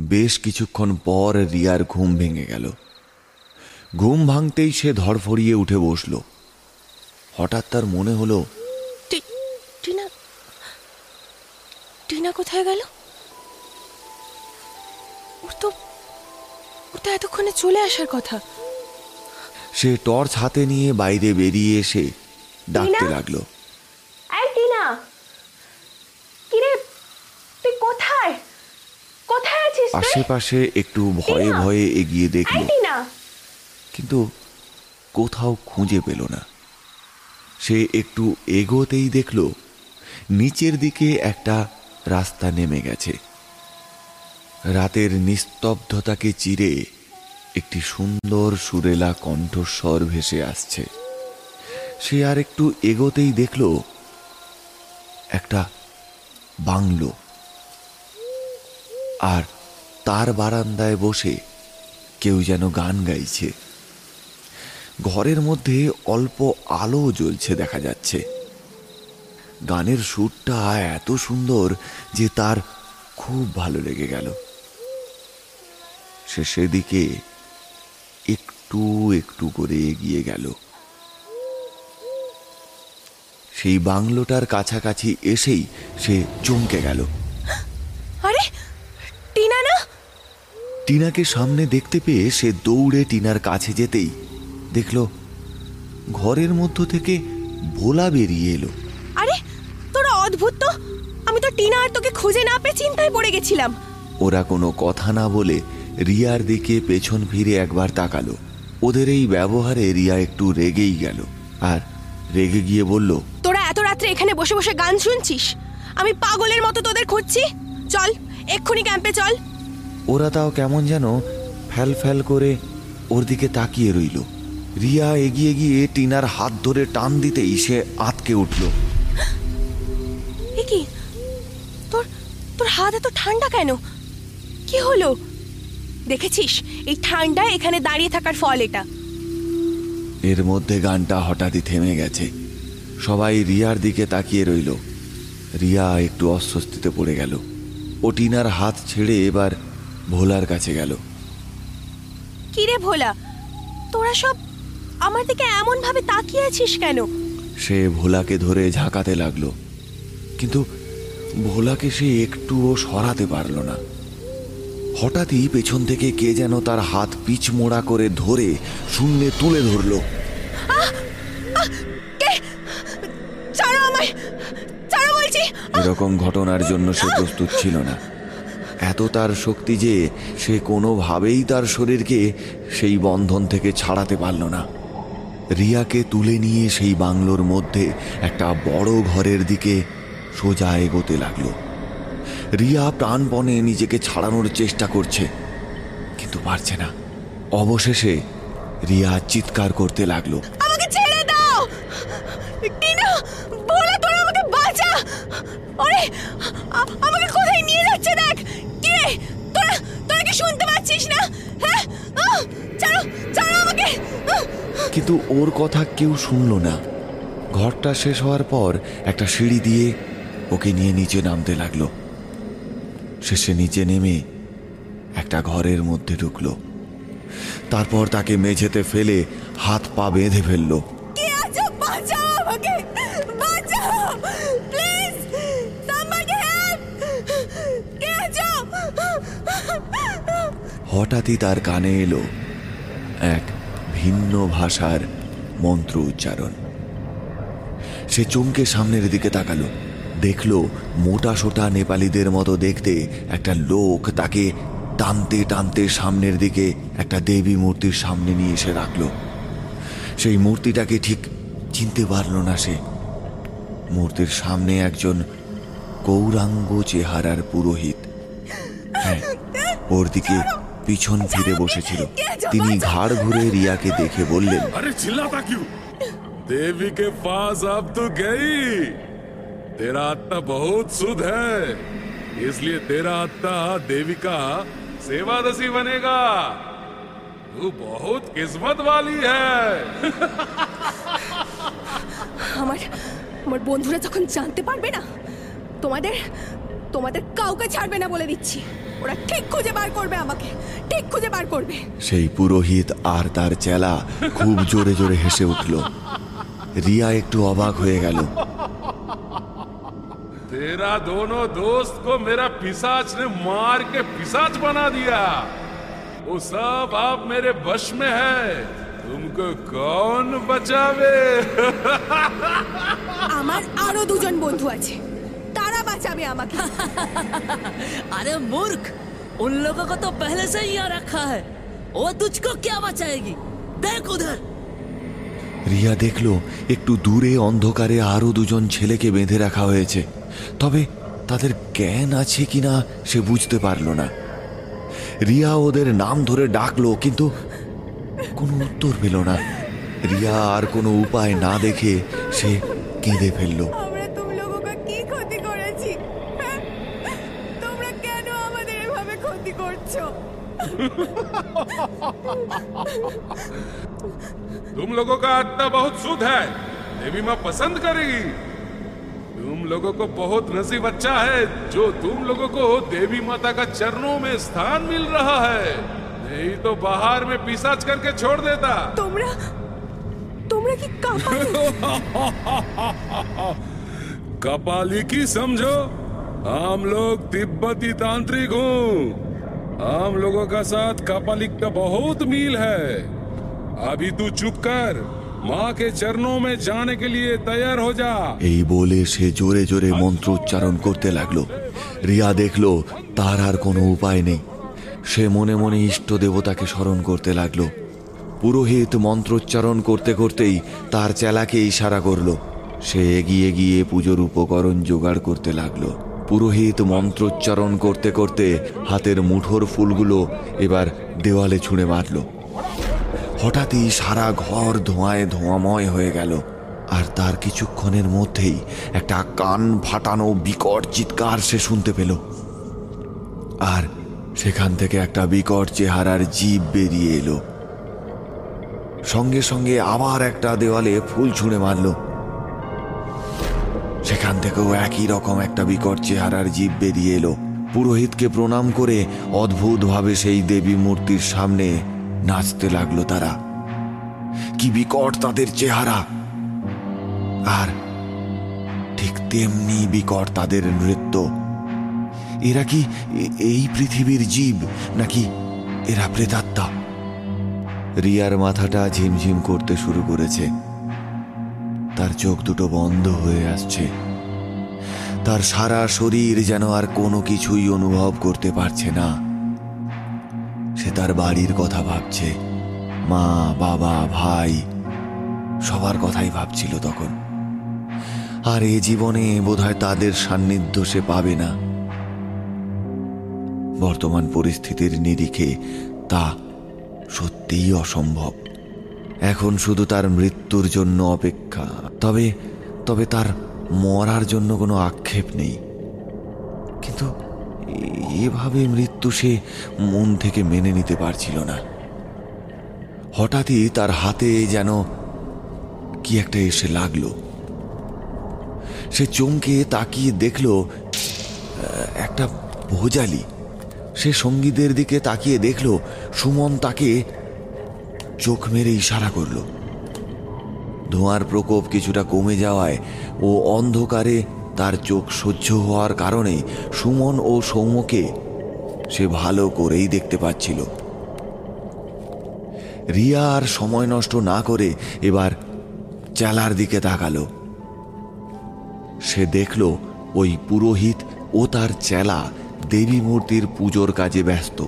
বেশ কিছুক্ষণ পর রিয়ার ঘুম ভেঙে গেল। ঘুম ভাঙতেই সে ধরফড়িয়ে উঠে বসল। হঠাৎ তার মনে হলো টিনা টিনা কোথায় গেল? ওর তো ওর তো এতক্ষণে চলে আসার কথা। সে টর্চ হাতে নিয়ে বাইরে বেরিয়ে এসে ডাকতে লাগল। এই টিনা! কিরে তুই কোথায়? কোথায় আছিস আশেপাশে একটু ভয়ে ভয়ে এগিয়ে দেখল। কিন্তু কোথাও খুঁজে পেল না। সে একটু এগোতেই দেখল নিচের দিকে একটা রাস্তা নেমে গেছে। রাতের নিস্তব্ধতাকে চিরে একটি সুন্দর সুরেলা কণ্ঠস্বর ভেসে আসছে। সে আর একটু এগোতেই দেখল একটা বাংলো। আর তার বারান্দায় বসে কেউ যেন গান গাইছে। ঘরের মধ্যে অল্প আলো জ্বলছে দেখা যাচ্ছে। গানের সুরটা এত সুন্দর যে তার খুব ভালো লেগে গেল। সে সেদিকে একটু একটু করে এগিয়ে গেল। সেই বাংলোটার কাছাকাছি এসেই সে চমকে গেল। আরে টিনা না? টিনাকে সামনে দেখতে পেয়ে সে দৌড়ে টিনার কাছে যেতেই দেখল ঘরের মধ্য থেকে ভোলা বেরিয়ে এলো। আরে তোরা অদ্ভুত তো। আমি তো টিনা আর তোকে খুঁজে না পেয়ে চিন্তায় পড়ে গেছিলাম। ওরা কোনো কথা না বলে রিয়ার দিকে পেছন ফিরে একবার তাকালো। ওদের এই ব্যবহারে রিয়া একটু রেগেই গেল। আর রেগে গিয়ে বলল তোরা এত রাত্রে এখানে বসে বসে গান শুনছিস? আমি পাগলের মতো তোদের খুঁজছি। চল এক্ষুনি ক্যাম্পে চল। ওরা তাও কেমন যেন ফ্যাল ফ্যাল করে ওর দিকে তাকিয়ে রইল। রিয়া এগিয়ে গিয়ে টিনার হাত ধরে টান দিতেই সে আতকে উঠল। কি? তোর তোর হাত এত ঠান্ডা কেন? কি হলো? দেখেছিস? এই ঠান্ডায় এখানে দাঁড়িয়ে থাকার ফল এটা। এর মধ্যে গানটা হঠাৎই থেমে গেছে। সবাই রিয়ার দিকে তাকিয়ে রইল। রিয়া একটু অস্বস্তিতে পড়ে গেল। ও টিনার হাত ছেড়ে এবার ভোলার কাছে গেল। কি রে ভোলা? তোরা সব আমার দিকে এমন ভাবে তাকিয়ে আছিস কেন? সে ভোলাকে ধরে ঝাঁকাতে লাগল। কিন্তু ভোলাকে সে একটুও সরাতে পারল না। হঠাৎই পেছন থেকে কে যেন তার হাত পিচমোড়া করে ধরে শূন্যে তুলে ধরলো। এরকম ঘটনার জন্য সে প্রস্তুত ছিল না। এত তার শক্তি যে সে কোনোভাবেই তার শরীরকে সেই বন্ধন থেকে ছাড়াতে পারল না। রিয়াকে তুলে নিয়ে সেই বাংলোর মধ্যে একটা বড় ঘরের দিকে সোজা এগোতে লাগল। রিয়া প্রাণপণে নিজেকে ছাড়ানোর চেষ্টা করছে। কিন্তু পারছে না। অবশেষে রিয়া চিৎকার করতে লাগল। আমাকে ছেড়ে দাও! টিনা ভোলা তোরা আমাকে বাঁচা! আরে আমাকে কোথায় নিয়ে যাচ্ছে দেখ? কি রে? তোরা তোরা কি শুনতে পাচ্ছিস না? হ্যাঁ? ছাড়ো ছাড়ো আমাকে! কিন্তু ওর কথা কেউ শুনল না। ঘরটা শেষ হওয়ার পর একটা সিঁড়ি দিয়ে ওকে নিয়ে নিচে নামতে লাগল। শেষে নিচে নেমে একটা ঘরের মধ্যে ঢুকলো। তারপর তাকে মেঝেতে ফেলে হাত পা বেঁধে ফেলল। হঠাৎই তার কানে এলো এক ভিন্ন ভাষার মন্ত্র উচ্চারণ। সে চমকে সামনের দিকে তাকালো। দেখল মোটা সোটা নেপালিদের মতো দেখতে একটা লোক তাকে টানতে টানতে সামনের দিকে একটা দেবী মূর্তির সামনে নিয়ে এসে রাখল। সেই মূর্তিটাকে ঠিক চিনতে পারল না সে। মূর্তির সামনে একজন গৌরাঙ্গ চেহারার পুরোহিত। হ্যাঁ ওর দিকে পিছন ফিরে বসেছিল। তিনি ঘাড় ঘুরে রিয়াকে দেখে বললেন আরে পাস আপ তো গেই। तेरा आत्मा बहुत शुद्ध है इसलिए तेरा आत्मा देवी का सेवादसी बनेगा तू बहुत किस्मत वाली है আমার আমার বন্ধুরা যখন জানতে পারবে না তোমাদের তোমাদের কাউকে ছাড়বে না বলে দিচ্ছি ওরা ঠিক খুঁজে বার করবে আমাকে ঠিক খুঁজে বার করবে সেই পুরোহিত আর তার চেলা খুব জোরে জোরে হেসে উঠল রিয়া একটু অবাক হয়ে গেল तेरा दोनों दोस्त को मेरा पिसाच ने मार के पिसाच बना दिया वो सब अब मेरे वश में है तुमको कौन बचावे আমার আরো দুজন বন্ধু আছে তারা বাঁচাবে আমাকে अरे मूर्ख उन लोगों को तो पहले से ही यहाँ रखा है वो तुझको क्या बचाएगी देख उधर রিয়া দেখল একটু দূরে অন্ধকারে আরো দুজন ছেলেকে বেঁধে রাখা হয়েছে তবে তাদের জ্ঞান আছে কিনা সে বুঝতে পারল না রিয়া ওদের নাম ধরে ডাকলো কিন্তু কোনো উত্তর পেল না রিয়া আর কোনো উপায় না দেখে সে কেঁদে ফেলল আমরা তুম লোগোं का কি ক্ষতি করেছি হ্যাঁ? তোমরা কেন আমাদের এভাবে ক্ষতি করছো तुम लोगों का आत्मा बहुत शुद्ध है देवी माँ पसंद करेगी तुम लोगों को बहुत नसीब अच्छा है। जो तुम लोगों को देवी माता का चरणों में स्थान मिल रहा है नहीं तो बाहर में पिसाच करके छोड़ देता। तुमरा तुमरा की कपाली। कपाली की समझो हम लोग तिब्बती तांत्रिक हूँ। हम लोगों का साथ कपालिक का बहुत मील है। अभी तू चुप कर। माँ के चरणों में जाने के लिए तैयार हो जा এই বলে সে জোরে জোরে মন্ত্র উচ্চারণ করতে লাগলো রিয়া দেখলো তার আর কোনো উপায় নেই সে মনে মনে ইষ্ট দেবতাকে স্মরণ করতে লাগলো পুরোহিত মন্ত্রোচ্চারণ করতে করতেই তার চেলাকে ইশারা করলো সে এগিয়ে গিয়ে পুজোর উপকরণ জোগাড় করতে লাগলো পুরোহিত মন্ত্রোচ্চারণ করতে করতে হাতের মুঠোর ফুলগুলো এবার দেওয়ালে ছুঁড়ে মারল হঠাৎই সারা ঘর ধোঁয়ায় ধোঁয়াময় হয়ে গেল। আর তার কিছুক্ষণের মধ্যেই একটা কান ফাটানো বিকট চিৎকার সে শুনতে পেল। আর সেখান থেকে একটা বিকট চেহারার জীব বেরিয়ে এলো। সঙ্গে সঙ্গে আবার একটা দেওয়ালে ফুল ছুঁড়ে মারল। সেখান থেকেও একই রকম একটা বিকট চেহারার জীব বেরিয়ে এলো। পুরোহিতকে প্রণাম করে অদ্ভুতভাবে সেই দেবী মূর্তির সামনে নাচতে লাগল তারা। কি বিকট তাদের চেহারা। আর ঠিক তেমনি বিকট তাদের নৃত্য। এরা কি এই পৃথিবীর জীব, নাকি এরা প্রেতাত্মা? রিয়ার মাথাটা ঝিমঝিম করতে শুরু করেছে। তার চোখ দুটো বন্ধ হয়ে আসছে। তার সারা শরীর যেন আর কোনো কিছুই অনুভব করতে পারছে না। সে তার বাড়ির কথা ভাবছে। মা, বাবা, ভাই, সবার কথাই ভাবছিল তখন। আর এ জীবনে বোধহয় তাদের সান্নিধ্য সে পাবে না। বর্তমান পরিস্থিতির নিরিখে তা সত্যিই অসম্ভব। এখন শুধু তার মৃত্যুর জন্য অপেক্ষা। তবে তবে তার মরার জন্য কোনো আক্ষেপ নেই। কিন্তু এভাবে মৃত্যু সে মন থেকে মেনে নিতে পারছিল না। হঠাৎই তার হাতে যেন কি একটা এসে লাগল। সে চমকে তাকিয়ে দেখল একটা ভোজালি। সে সঙ্গীদের দিকে তাকিয়ে দেখল, সুমন তাকে চোখ মেরে ইশারা করল। ধোঁয়ার প্রকোপ কিছুটা কমে যাওয়ায় ও অন্ধকারে তার চোখ সহ্য হওয়ার কারণে সুমন ও সৌম্যকে সে ভালো করেই দেখতে পাচ্ছিল। রিয়া আর সময় নষ্ট না করে এবার চেলার দিকে তাকালো। সে দেখল ওই পুরোহিত ও তার চেলা দেবী মূর্তির পুজোর কাজে ব্যস্ত।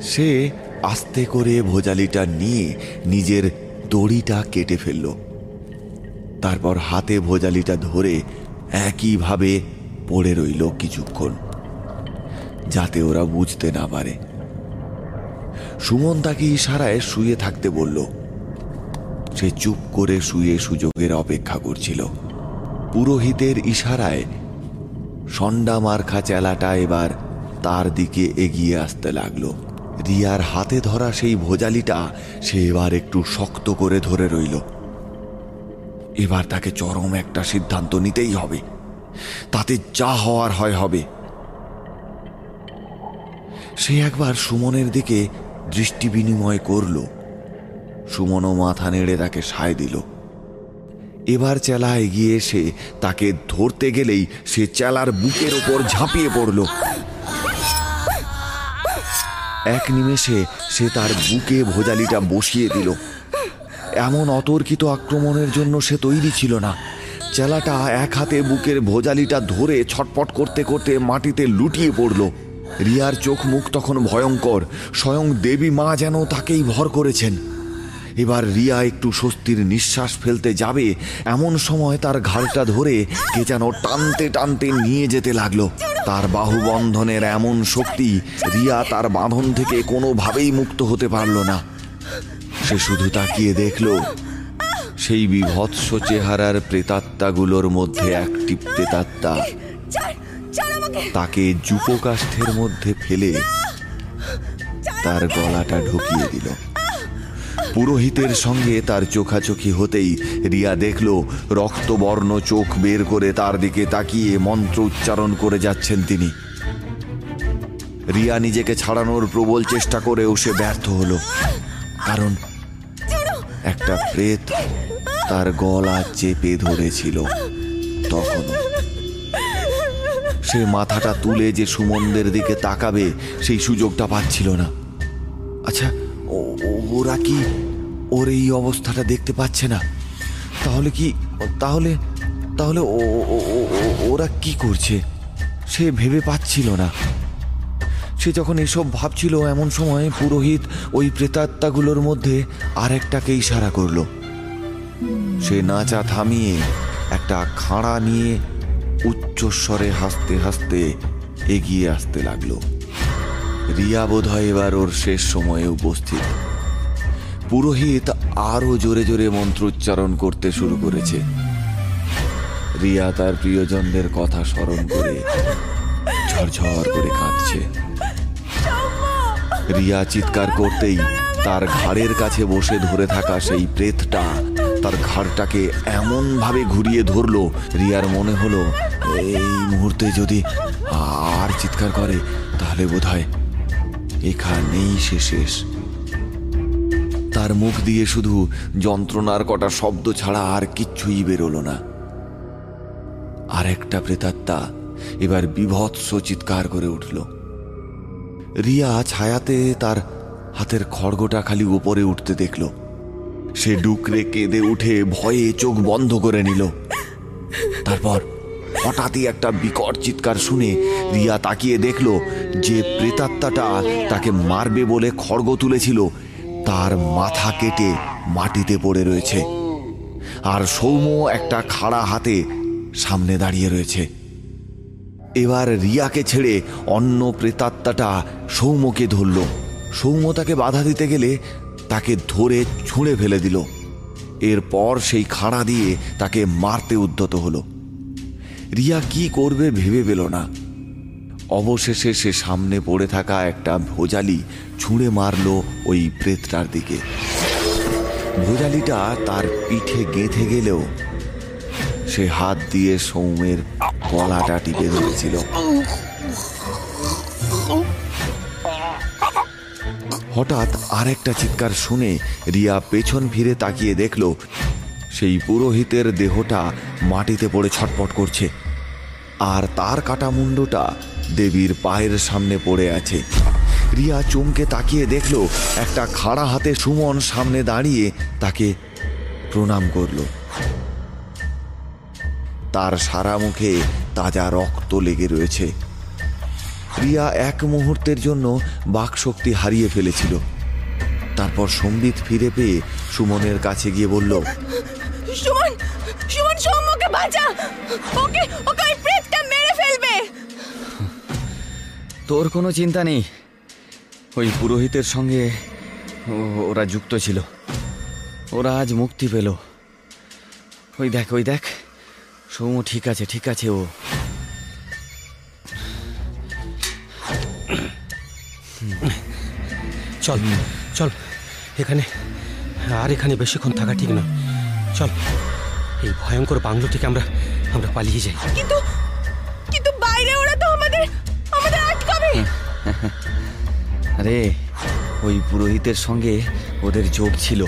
সে আস্তে করে ভোজালিটা নিয়ে নিজের দড়িটা কেটে ফেলল। তারপর হাতে ভোজালিটা ধরে একইভাবে পড়ে রইল কিছুক্ষণ, যাতে ওরা বুঝতে না পারে। সুমন তাকে ইশারায় শুয়ে থাকতে বলল। সে চুপ করে শুয়ে সুযোগের অপেক্ষা করছিল। পুরোহিতের ইশারায় সন্ডা মার্খা চেলাটা এবার তার দিকে এগিয়ে আসতে লাগল। রিয়ার হাতে ধরা সেই ভোজালিটা সে এবার একটু শক্ত করে ধরে রইল। এবার তাকে চরম একটা সিদ্ধান্ত নিতেই হবে। তাতে যা হওয়ার হয় হবে। সে একবার সুমনের দিকে দৃষ্টি বিনিময় করল। সুমনও মাথা নেড়ে তাকে সায় দিল। এবার চেলা এগিয়ে এসে তাকে ধরতে গেলেই সে চেলার বুকের ওপর ঝাঁপিয়ে পড়ল। এক নিমেষে সে তার বুকে ভোজালিটা বসিয়ে দিল। এমন অতর্কিত আক্রমণের জন্য সে তৈরি ছিল না। চেলাটা এক হাতে বুকের ভোজালিটা ধরে ছটপট করতে করতে মাটিতে লুটিয়ে পড়ল। রিয়ার চোখ মুখ তখন ভয়ঙ্কর, স্বয়ং দেবী মা যেন তাকেই ভর করেছেন। এবার রিয়া একটু স্বস্তির নিঃশ্বাস ফেলতে যাবে, এমন সময় তার ঘাড়টা ধরে কে যেন টানতে টানতে নিয়ে যেতে লাগল। তার বাহুবন্ধনের এমন শক্তি রিয়া তার বাঁধন থেকে কোনোভাবেই মুক্ত হতে পারল না। সে শুধু তাকিয়ে দেখল সেই বিভৎস চেহারার প্রেতাত্মাগুলোর মধ্যে একটি প্রেতাত্মা। তাকে যুপকাষ্ঠের মধ্যে ফেলে তার গলাটা ঢুকিয়ে দিল। পুরোহিতের সঙ্গে তার চোখাচোখি হতেই রিয়া দেখল রক্তবর্ণ চোখ বের করে তার দিকে তাকিয়ে মন্ত্র উচ্চারণ করে যাচ্ছেন তিনি। রিয়া নিজেকে ছাড়ানোর প্রবল চেষ্টা করেও সে ব্যর্থ হলো কারণ একটা প্রেত তার গলা চেপে ধরেছিল। তখন সে মাথাটা তুলে যে সুমনদের দিকে তাকাবে, সেই সুযোগটা পাচ্ছিল না। আচ্ছা ওরা কি ওর এই অবস্থাটা দেখতে পাচ্ছে না? তাহলে কি, তাহলে তাহলে ওরা কি করছে? সে ভেবে পাচ্ছিল না। সে যখন এসব ভাবছিল, এমন সময় পুরোহিত ওই প্রেতাত্মাগুলোর মধ্যে আরেকটাকে ইশারা করল। সে নাচা থামিয়ে একটা খাঁড়া নিয়ে উচ্চস্বরে হাসতে হাসতে এগিয়ে আসতে লাগল। রিয়া বোধহয় এবার ওর শেষ সময়ে উপস্থিত। পুরোহিত আরও জোরে জোরে মন্ত্রোচ্চারণ করতে শুরু করেছে। রিয়া তার প্রিয়জনদের কথা স্মরণ করে ঝরঝর করে কাঁদছে। রিয়া চিৎকার করতেই তার ঘাড়ের কাছে বসে ধরে থাকা সেই প্রেতটা তার ঘাড়টাকে এমন ভাবে ঘুরিয়ে ধরলো, রিয়ার মনে হলো, এই মুহূর্তে যদি আর চিৎকার করে, তাহলে বোধ হয় এখানেই সে শেষ। তার মুখ দিয়ে শুধু যন্ত্রণার কটা শব্দ ছাড়া আর কিচ্ছুই বেরোলো না। আর একটা প্রেতাত্মা এবার বিভৎস চিৎকার করে উঠল। রিয়া ছায়াতে তার হাতের খড়গোটা খালি উপরে উঠতে দেখল। সে ডুকরে কেঁদে উঠে ভয়ে চোখ বন্ধ করে নিল। তারপর হঠাৎই একটা বিকট চিৎকার শুনে রিয়া তাকিয়ে দেখল যে প্রেতাত্মাটা তাকে মারবে বলে খড়গ তুলেছিল। তার মাথা কেটে মাটিতে পড়ে রয়েছে। আর সৌম্য একটা খাড়া হাতে সামনে দাঁড়িয়ে রয়েছে। এবার রিয়াকে ছেড়ে অন্য প্রেতাত্মাটা সৌম্যকে ধরল। সৌম্য তাকে বাধা দিতে গেলে তাকে ধরে ছুঁড়ে ফেলে দিল। এরপর সেই খাড়া দিয়ে তাকে মারতে উদ্যত হলো। রিয়া কি করবে ভেবে পেল না। অবশেষে সে সামনে পড়ে থাকা একটা ভোজালি ছুঁড়ে মারল ওই প্রেতটার দিকে। ভোজালিটা তার পিঠে গেঁথে গেলেও সে হাত দিয়ে সৌমের গলাটা টিপে ধরেছিল। হঠাৎ আরেকটা চিৎকার শুনে রিয়া পেছন ফিরে তাকিয়ে দেখল, সেই পুরোহিতের দেহটা মাটিতে পড়ে ছটপট করছে, আর তার কাটা মুন্ডটা দেবীর পায়ের সামনে পড়ে আছে। রিয়া চমকে তাকিয়ে দেখল, একটা খাড়া হাতে সুমন সামনে দাঁড়িয়ে তাকে প্রণাম করল। তার সারা মুখে তাজা রক্ত লেগে রয়েছে। রিয়া এক মুহূর্তের জন্য বাকশক্তি হারিয়ে ফেলেছিল। তারপর সম্বিত ফিরে পেয়ে সুমনের কাছে গিয়ে বলল সুমন সুমন সৌম্যকে বাঁচা! ওকে ওকে ওই প্রেতটা মেরে ফেলবে! তোর কোনো চিন্তা নেই। ওই পুরোহিতের সঙ্গে ও- ওরা যুক্ত ছিল। ওরা আজ মুক্তি পেল। ওই দেখ ওই দেখ। সৌম্য ঠিক আছে ঠিক আছে ও। চল চল এখানে আর এখানে বেশিক্ষণ থাকা ঠিক না। চল এই ভয়ঙ্কর বাংলো থেকে আমরা আমরা পালিয়ে যাই। কিন্তু কিন্তু বাইরে ওরা তো আমাদের আমাদের আটকাবে। আরে ওই পুরোহিতের সঙ্গে ওদের যোগ ছিল।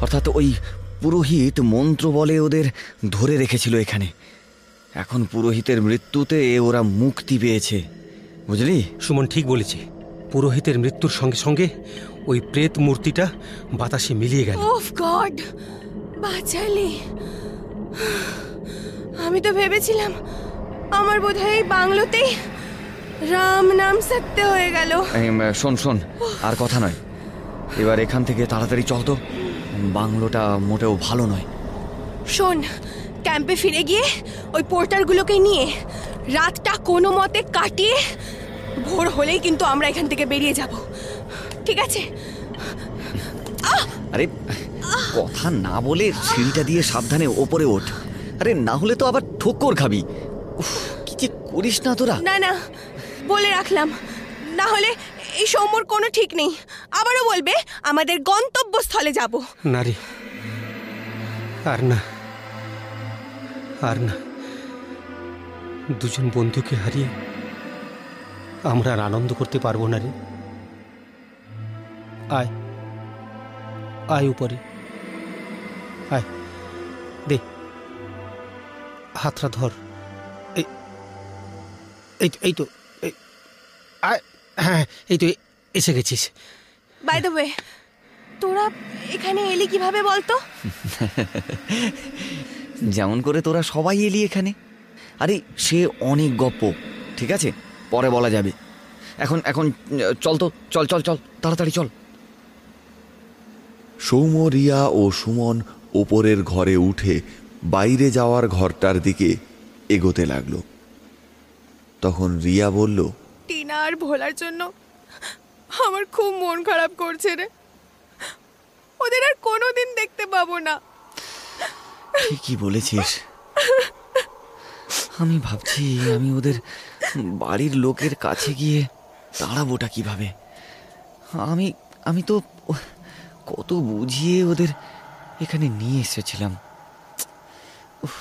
অর্থাৎ ওই পুরোহিত মন্ত্র বলে ওদের ধরে রেখেছিল এখানে। এখন পুরোহিতের মৃত্যুতে ওরা মুক্তি পেয়েছে। বুঝলি? সুমন ঠিক বলেছে। পুরোহিতের মৃত্যুর সঙ্গে সঙ্গে ওই প্রেত মূর্তিটা বাতাসে মিলিয়ে গেল। ওফ গড! বাঁচালি। আমি তো ভেবেছিলাম আমার বোধহয় এই বাংলোতেই রাম নাম সত্য হয়ে গেল। শোন শোন আর কথা নয়। এবার এখান থেকে তাড়াতাড়ি চল তো। বাংলোটা মোটেও ভালো নয়। শোন ক্যাম্পে ফিরে গিয়ে ওই পোর্টারগুলোকে নিয়ে রাতটা কোনো মতে কাটিয়ে ভোর হলেই কিন্তু আমরা এখান থেকে বেরিয়ে যাব। ঠিক আছে? আরে কথা না বলে সিঁড়িটা দিয়ে সাবধানে ওপরে ওঠ। আরে না হলে তো আবার ঠোকর খাবি। উফ, কি যে করিস না তোরা? না না বলে রাখলাম। না হলে এই সৌম্যর কোনো ঠিক নেই। আবারও বলবে আমাদের গন্তব্যস্থলে যাব। না রে আর না আর না। দুজন বন্ধুকে হারিয়ে আমরা আর আনন্দ করতে পারব না রে। আয়। আয় উপরে। আয়। দে। হাতটা ধর। এই এই তো- এই তো এই আয়। হ্যাঁ এই তো এ- এসে গেছিস। বাই দ্য ওয়ে তোরা এখানে এলি কীভাবে বলতো? যেমন করে তোরা সবাই এলি এখানে। আরে সে অনেক গপ্প ঠিক আছে? পরে বলা যাবে। এখন এখন চল তো চল চল চল তাড়াতাড়ি চল। সৌম্য রিয়া ও সুমন ওপরের ঘরে উঠে বাইরে যাওয়ার ঘরটার দিকে এগোতে লাগল। তখন রিয়া বলল টিনা আর ভোলার জন্য আমার খুব মন খারাপ করছে রে। ওদের আর কোনোদিন দেখতে পাবো না। ঠিকই বলেছিস। আমি ভাবছি আমি ওদের বাড়ির লোকের কাছে গিয়ে দাঁড়াবোটা কীভাবে? আমি আমি তো কত বুঝিয়ে ওদের এখানে নিয়ে এসেছিলাম। উফ,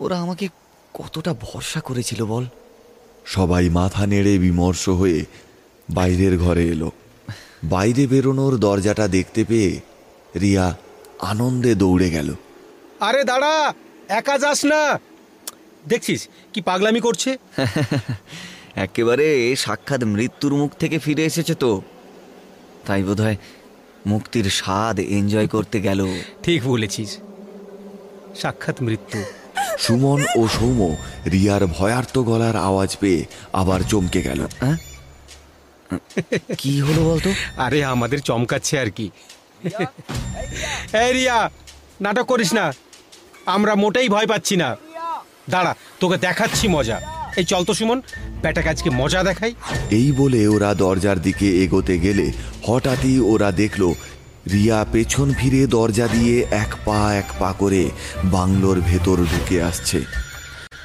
ওরা আমাকে কতটা ভরসা করেছিল বল? সবাই মাথা নেড়ে বিমর্ষ হয়ে বাইরের ঘরে এলো। বাইরে বেরোনোর দরজাটা দেখতে পেয়ে রিয়া আনন্দে দৌড়ে গেল। আরে দাঁড়া একা যাস না। দেখছিস কি পাগলামি করছে? একেবারে সাক্ষাৎ মৃত্যুর মুখ থেকে ফিরে এসেছে তো। তাই বোধহয় মুক্তির স্বাদ এনজয় করতে গেল। ঠিক বলেছিস। সাক্ষাৎ মৃত্যু। সুমন ও সৌম্য রিয়ার ভয়ার্ত গলার আওয়াজ পেয়ে আবার চমকে গেল। কি হলো বলতো? আরে আমাদের চমকাচ্ছে আর কি। রিয়া নাটক করিস না। আমরা মোটেই ভয় পাচ্ছি না। দাঁড়া তোকে দেখাচ্ছি মজা। এই চল তো সুমন ব্যাটাকে আজকে মজা দেখাই। এই বলে ওরা দরজার দিকে এগোতে গেলে হঠাৎই ওরা দেখল রিয়া পেছন ফিরে দরজা দিয়ে এক পা এক পা করে বাংলোর ভেতর ঢুকে আসছে।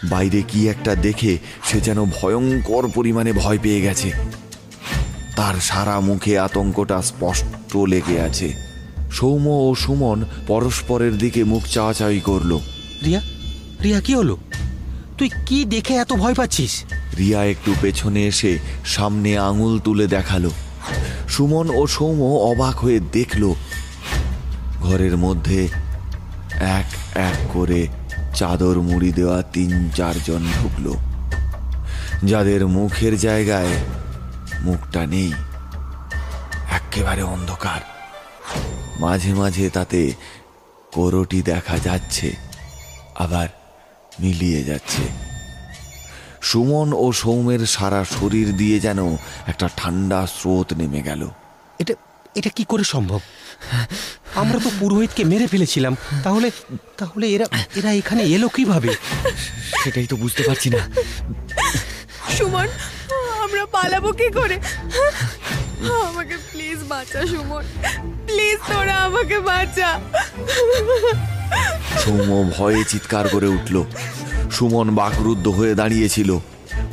বাইরে কি একটা দেখে সে যেন ভয়ঙ্কর পরিমাণে ভয় পেয়ে গেছে। তার সারা মুখে আতঙ্কটা স্পষ্ট লেগে আছে। সৌম্য ও সুমন পরস্পরের দিকে মুখ চাওয়াচাওয়ি করল। রিয়া রিয়া, কি হলো? তুই কি দেখে এত ভয় পাচ্ছিস? রিয়া একটু পেছনে এসে সামনে আঙুল তুলে দেখাল। সুমন ও সৌম্য অবাক হয়ে দেখল। ঘরের মধ্যে এক এক করে চাদর মুড়ি দেওয়া তিন চারজন ঢুকল। যাদের মুখের জায়গায় মুখটা নেই, একেবারে অন্ধকার। মাঝে মাঝে তাতে কোরটি দেখা যাচ্ছে, আবার মিলিয়ে যাচ্ছে। সুমন ও সৌমের সারা শরীর দিয়ে যেন একটা ঠান্ডা স্রোত নেমে গেল। এটা এটা কি করে সম্ভব? আমরা তো পুরোহিতকে মেরে ফেলেছিলাম। তাহলে তাহলে এরা এরা এখানে এলো কীভাবে? সেটাই তো বুঝতে পারছি না। সুমন আমরা পালাবো কি করে? আমাকে প্লিজ বাঁচা সুমন। প্লিজ তোরা আমাকে বাঁচা। সৌম্য ভয়ে চিৎকার করে উঠল। সুমন বাকরুদ্ধ হয়ে দাঁড়িয়েছিল।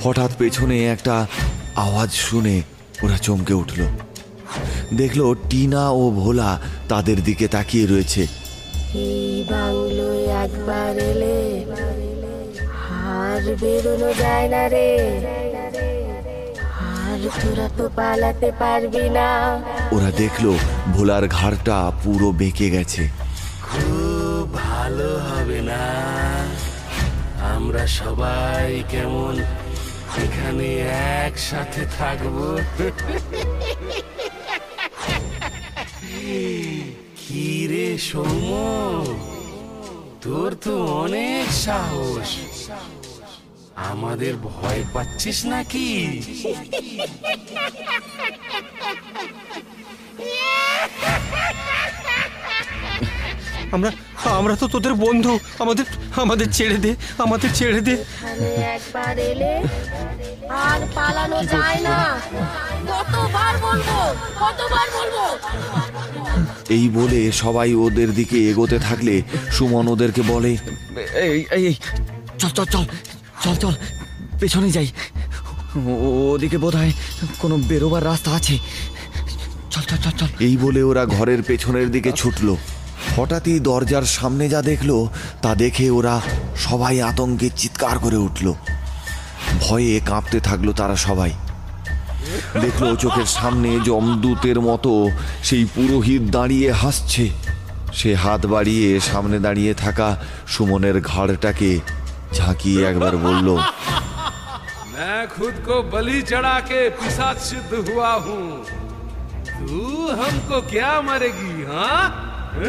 হঠাৎ পেছনে একটা আওয়াজ শুনে ওরা চমকে উঠল। দেখল টিনা ও ভোলা তাদের দিকে তাকিয়ে রয়েছে। একবার এলে আর বেরোনো যায় না রে। আর তোরা তো পালাতে পারবি না। ওরা দেখল ভোলার ঘাড়টা পুরো বেঁকে গেছে। আমরা সবাই কেমন? এখানে একসাথে থাকব? কি রে সৌম তোর তো অনেক সাহস। আমাদের ভয় পাচ্ছিস নাকি? আমরা আমরা তো তোদের বন্ধু। আমাদের আমাদের ছেড়ে দে আমাদের ছেড়ে দে। একবার এলে আর পালানো যায় না। কতবার বলব? কতবার বলব? এই বলে সবাই ওদের দিকে এগোতে থাকলে সুমন ওদেরকে বলে এই এই এই, চল চল চল চল চল পেছনে যাই। ও- ওদিকে বোধ হয় কোনো বেরোবার রাস্তা আছে। চল চল চল চল। এই বলে ওরা ঘরের পেছনের দিকে ছুটল। হঠাৎই দরজার সামনে যা দেখলো তা দেখে ওরা সবাই আতঙ্কে চিৎকার করে উঠল ভয়ে কাঁপতে থাকলো তারা সবাই দেখলো চোখের সামনে জমদূতের মতো সেই পুরোহিত দাঁড়িয়ে হাসছে সে হাত বাড়িয়ে সামনে দাঁড়িয়ে থাকা সুমনের ঘাড়টাকে ঝাঁকিয়ে একবার বলল मैं खुद को बलि चढ़ा के पिशाच सिद्ध हुआ हूँ तू हमको क्या मरेगी हाँ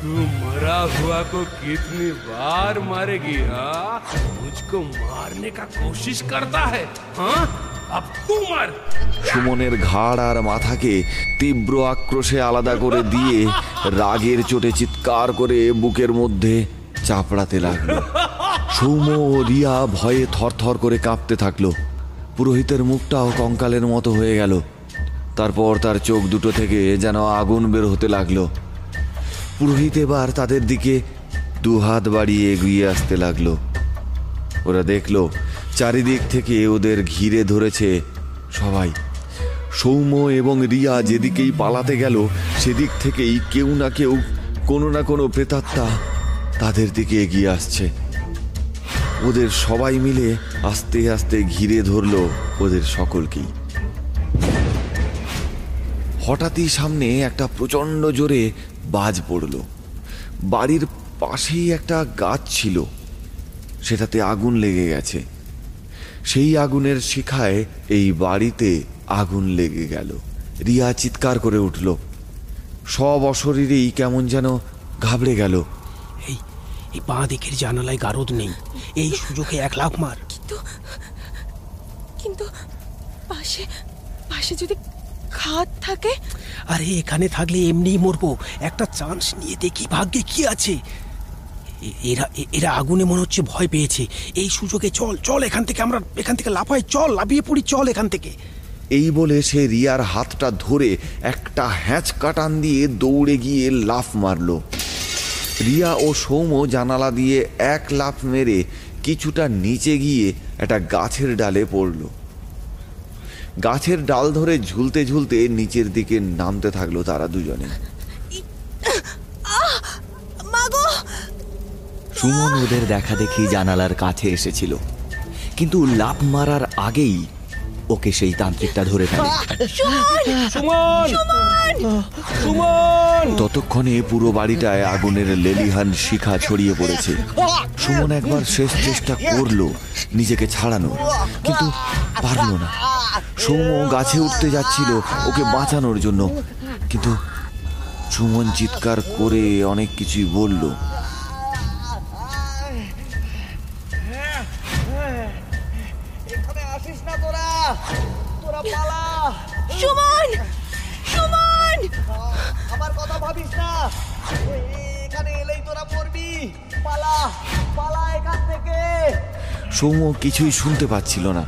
तू मरा हुआ को कितनी बार मारेगी हाँ मुझको मारने का कोशिश करता है हाँ अब तू मर সুমনের ঘাড় আর মাথাকে তীব্র আক্রোশে আলাদা করে দিয়ে রাগের চোটে চিৎকার করে বুকের মধ্যে চাপড়াতে লাগলো সৌম্য ও রিয়া ভয়ে থরথর করে কাঁপতে থাকলো পুরোহিতের মুখটাও কঙ্কালের মতো হয়ে গেল তারপর তার চোখ দুটো থেকে যেন আগুন বের হতে লাগল। পুরোহিত এবার তাদের দিকে দুহাত বাড়িয়ে এগিয়ে আসতে লাগল। ওরা দেখল, চারিদিক থেকে ওদের ঘিরে ধরেছে সবাই। সৌম্য এবং রিয়া যেদিকেই পালাতে গেল, সেদিক থেকেই কেউ না কেউ, কোনো না কোনো প্রেতাত্মা তাদের দিকে এগিয়ে আসছে। ওদের সবাই মিলে আস্তে আস্তে ঘিরে ধরলো ওদের সকলকেই। হঠাৎই সামনে একটা প্রচণ্ড জোরে বাজ পড়ল। বাড়ির পাশেই একটা গাছ ছিল। সেটাতে আগুন লেগে গেছে। সেই আগুনের শিখায় এই বাড়িতে আগুন লেগে গেল। রিয়া চিৎকার করে উঠল। সব অশরীরেই কেমন যেন ঘাবড়ে গেল। এই এই বাঁ দিকের জানালায় গারদ নেই। এই সুযোগে এক লাখ মার। কিন্তু কিন্তু পাশে পাশে যদি খাট থাকে? আরে এখানে থাকলে এমনিই মরবো। একটা চান্স নিয়ে দেখি ভাগ্যে কি আছে। এরা এ- এরা আগুনে মনে হচ্ছে ভয় পেয়েছে। এই সুযোগে চল চল এখান থেকে আমরা এখান থেকে লাফাই চল লাফিয়ে পড়ি চল এখান থেকে। এই বলে সে রিয়ার হাতটা ধরে একটা হ্যাঁচ কাটান দিয়ে দৌড়ে গিয়ে লাফ মারল। রিয়া ও সৌম্য জানালা দিয়ে এক লাফ মেরে কিছুটা নিচে গিয়ে একটা গাছের ডালে পড়ল। গাছের ডাল ধরে ঝুলতে ঝুলতে নিচের দিকে নামতে থাকল তারা দুজনে। সুমন ওদের দেখা দেখি জানালার কাছে এসেছিল। কিন্তু লাভ মারার আগেই ওকে সেই তান্ত্রিকটা ধরে ফেলে। সুমন! সুমন! ততক্ষণে পুরো বাড়িটায় আগুনের লেলিহান শিখা ছড়িয়ে পড়েছে। সুমন একবার শেষ চেষ্টা করল নিজেকে ছাড়ানো কিন্তু পারল না। সৌম্য গাছে উঠতে যাচ্ছিল ওকে বাঁচানোর জন্য। কিন্তু সুমন চিৎকার করে অনেক কিছুই বলল। এখানে আসিস না তোরা তোরা পালা সুমন! সুমন! আমার কথা ভাবিস না। এখানে এলেই তোরা মরবি। পালা পালা এখান থেকে। সৌম্য কিছুই শুনতে পাচ্ছিল না।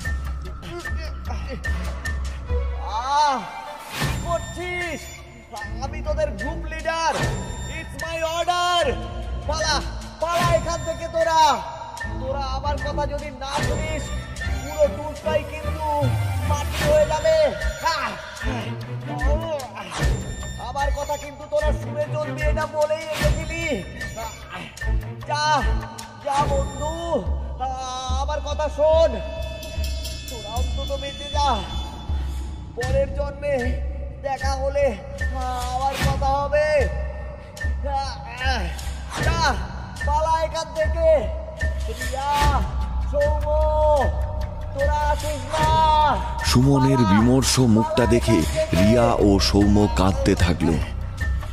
পালা পালা এখান থেকে তোরা। তোরা আমার কথা যদি না শুনিস, পুরো টুলটাই কিন্তু মাটি হয়ে যাবে! আমার কথা কিন্তু তোরা শুনে চলবি এটা বলেই রেখেছিলি। যা যা বন্ধু। আমার কথা শোন। তোরা অন্তত বেঁচে যা। পরের জন্মে দেখা হলে আমার কথা হবে। যা পালা এখান থেকে। সুমনের বিমর্ষ মুখটা দেখে রিয়া ও সৌম্য কাঁদতে থাকল।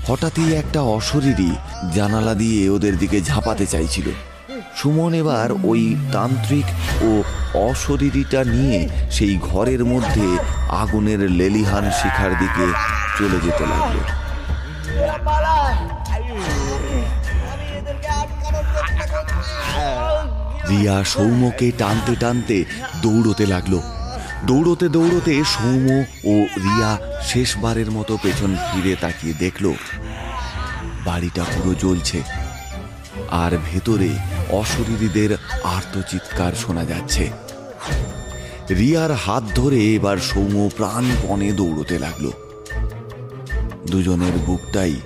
হঠাৎই একটা অশরীরী জানালা দিয়ে ওদের দিকে ঝাঁপাতে চাইছিল। সুমন এবার ওই তান্ত্রিক ও অশরীরীটা নিয়ে সেই ঘরের মধ্যে আগুনের লেলিহান শিখার দিকে চলে যেতে লাগল। রিয়া সৌম্যকে টানতে টানতে দৌড়তে লাগল। দৌড়তে দৌড়তে সৌম্য ও রিয়া শেষবারের মতো পেছন ফিরে তাকিয়ে দেখল। বাড়িটা পুরো জ্বলছে। আর ভেতরে অশরীরীদের আর্তচিৎকার শোনা যাচ্ছে। রিয়ার হাত ধরে এবার সৌম্য প্রাণপণে দৌড়তে লাগল। দুজনের বুকটাই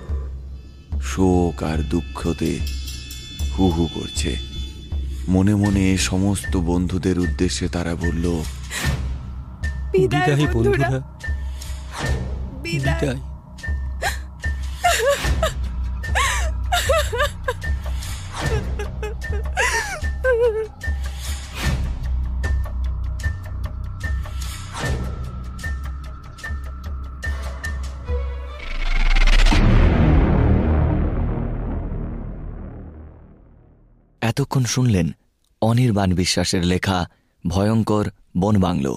শোক আর দুঃখতে হু হু করছে। মনে মনে সমস্ত বন্ধুদের উদ্দেশ্যে তারা বলল বিদায় বন্ধুরা। বিদায়। এতক্ষণ শুনলেন অনির্বাণ বিশ্বাসের লেখা ভয়ঙ্কর বনবাংলো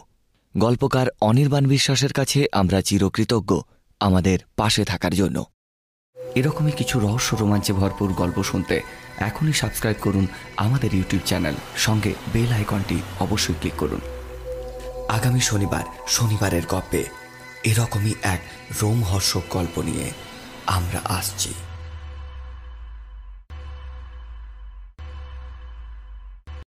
গল্পকার অনির্বাণ বিশ্বাসের কাছে আমরা চিরকৃতজ্ঞ আমাদের পাশে থাকার জন্য। এরকমই কিছু রহস্য রোমাঞ্চে ভরপুর গল্প শুনতে এখনই সাবস্ক্রাইব করুন আমাদের ইউটিউব চ্যানেল। সঙ্গে বেল আইকনটি অবশ্যই ক্লিক করুন। আগামী শনিবার, শনিবারের গল্পে এরকমই এক রোমহর্ষক গল্প নিয়ে আমরা আসছি।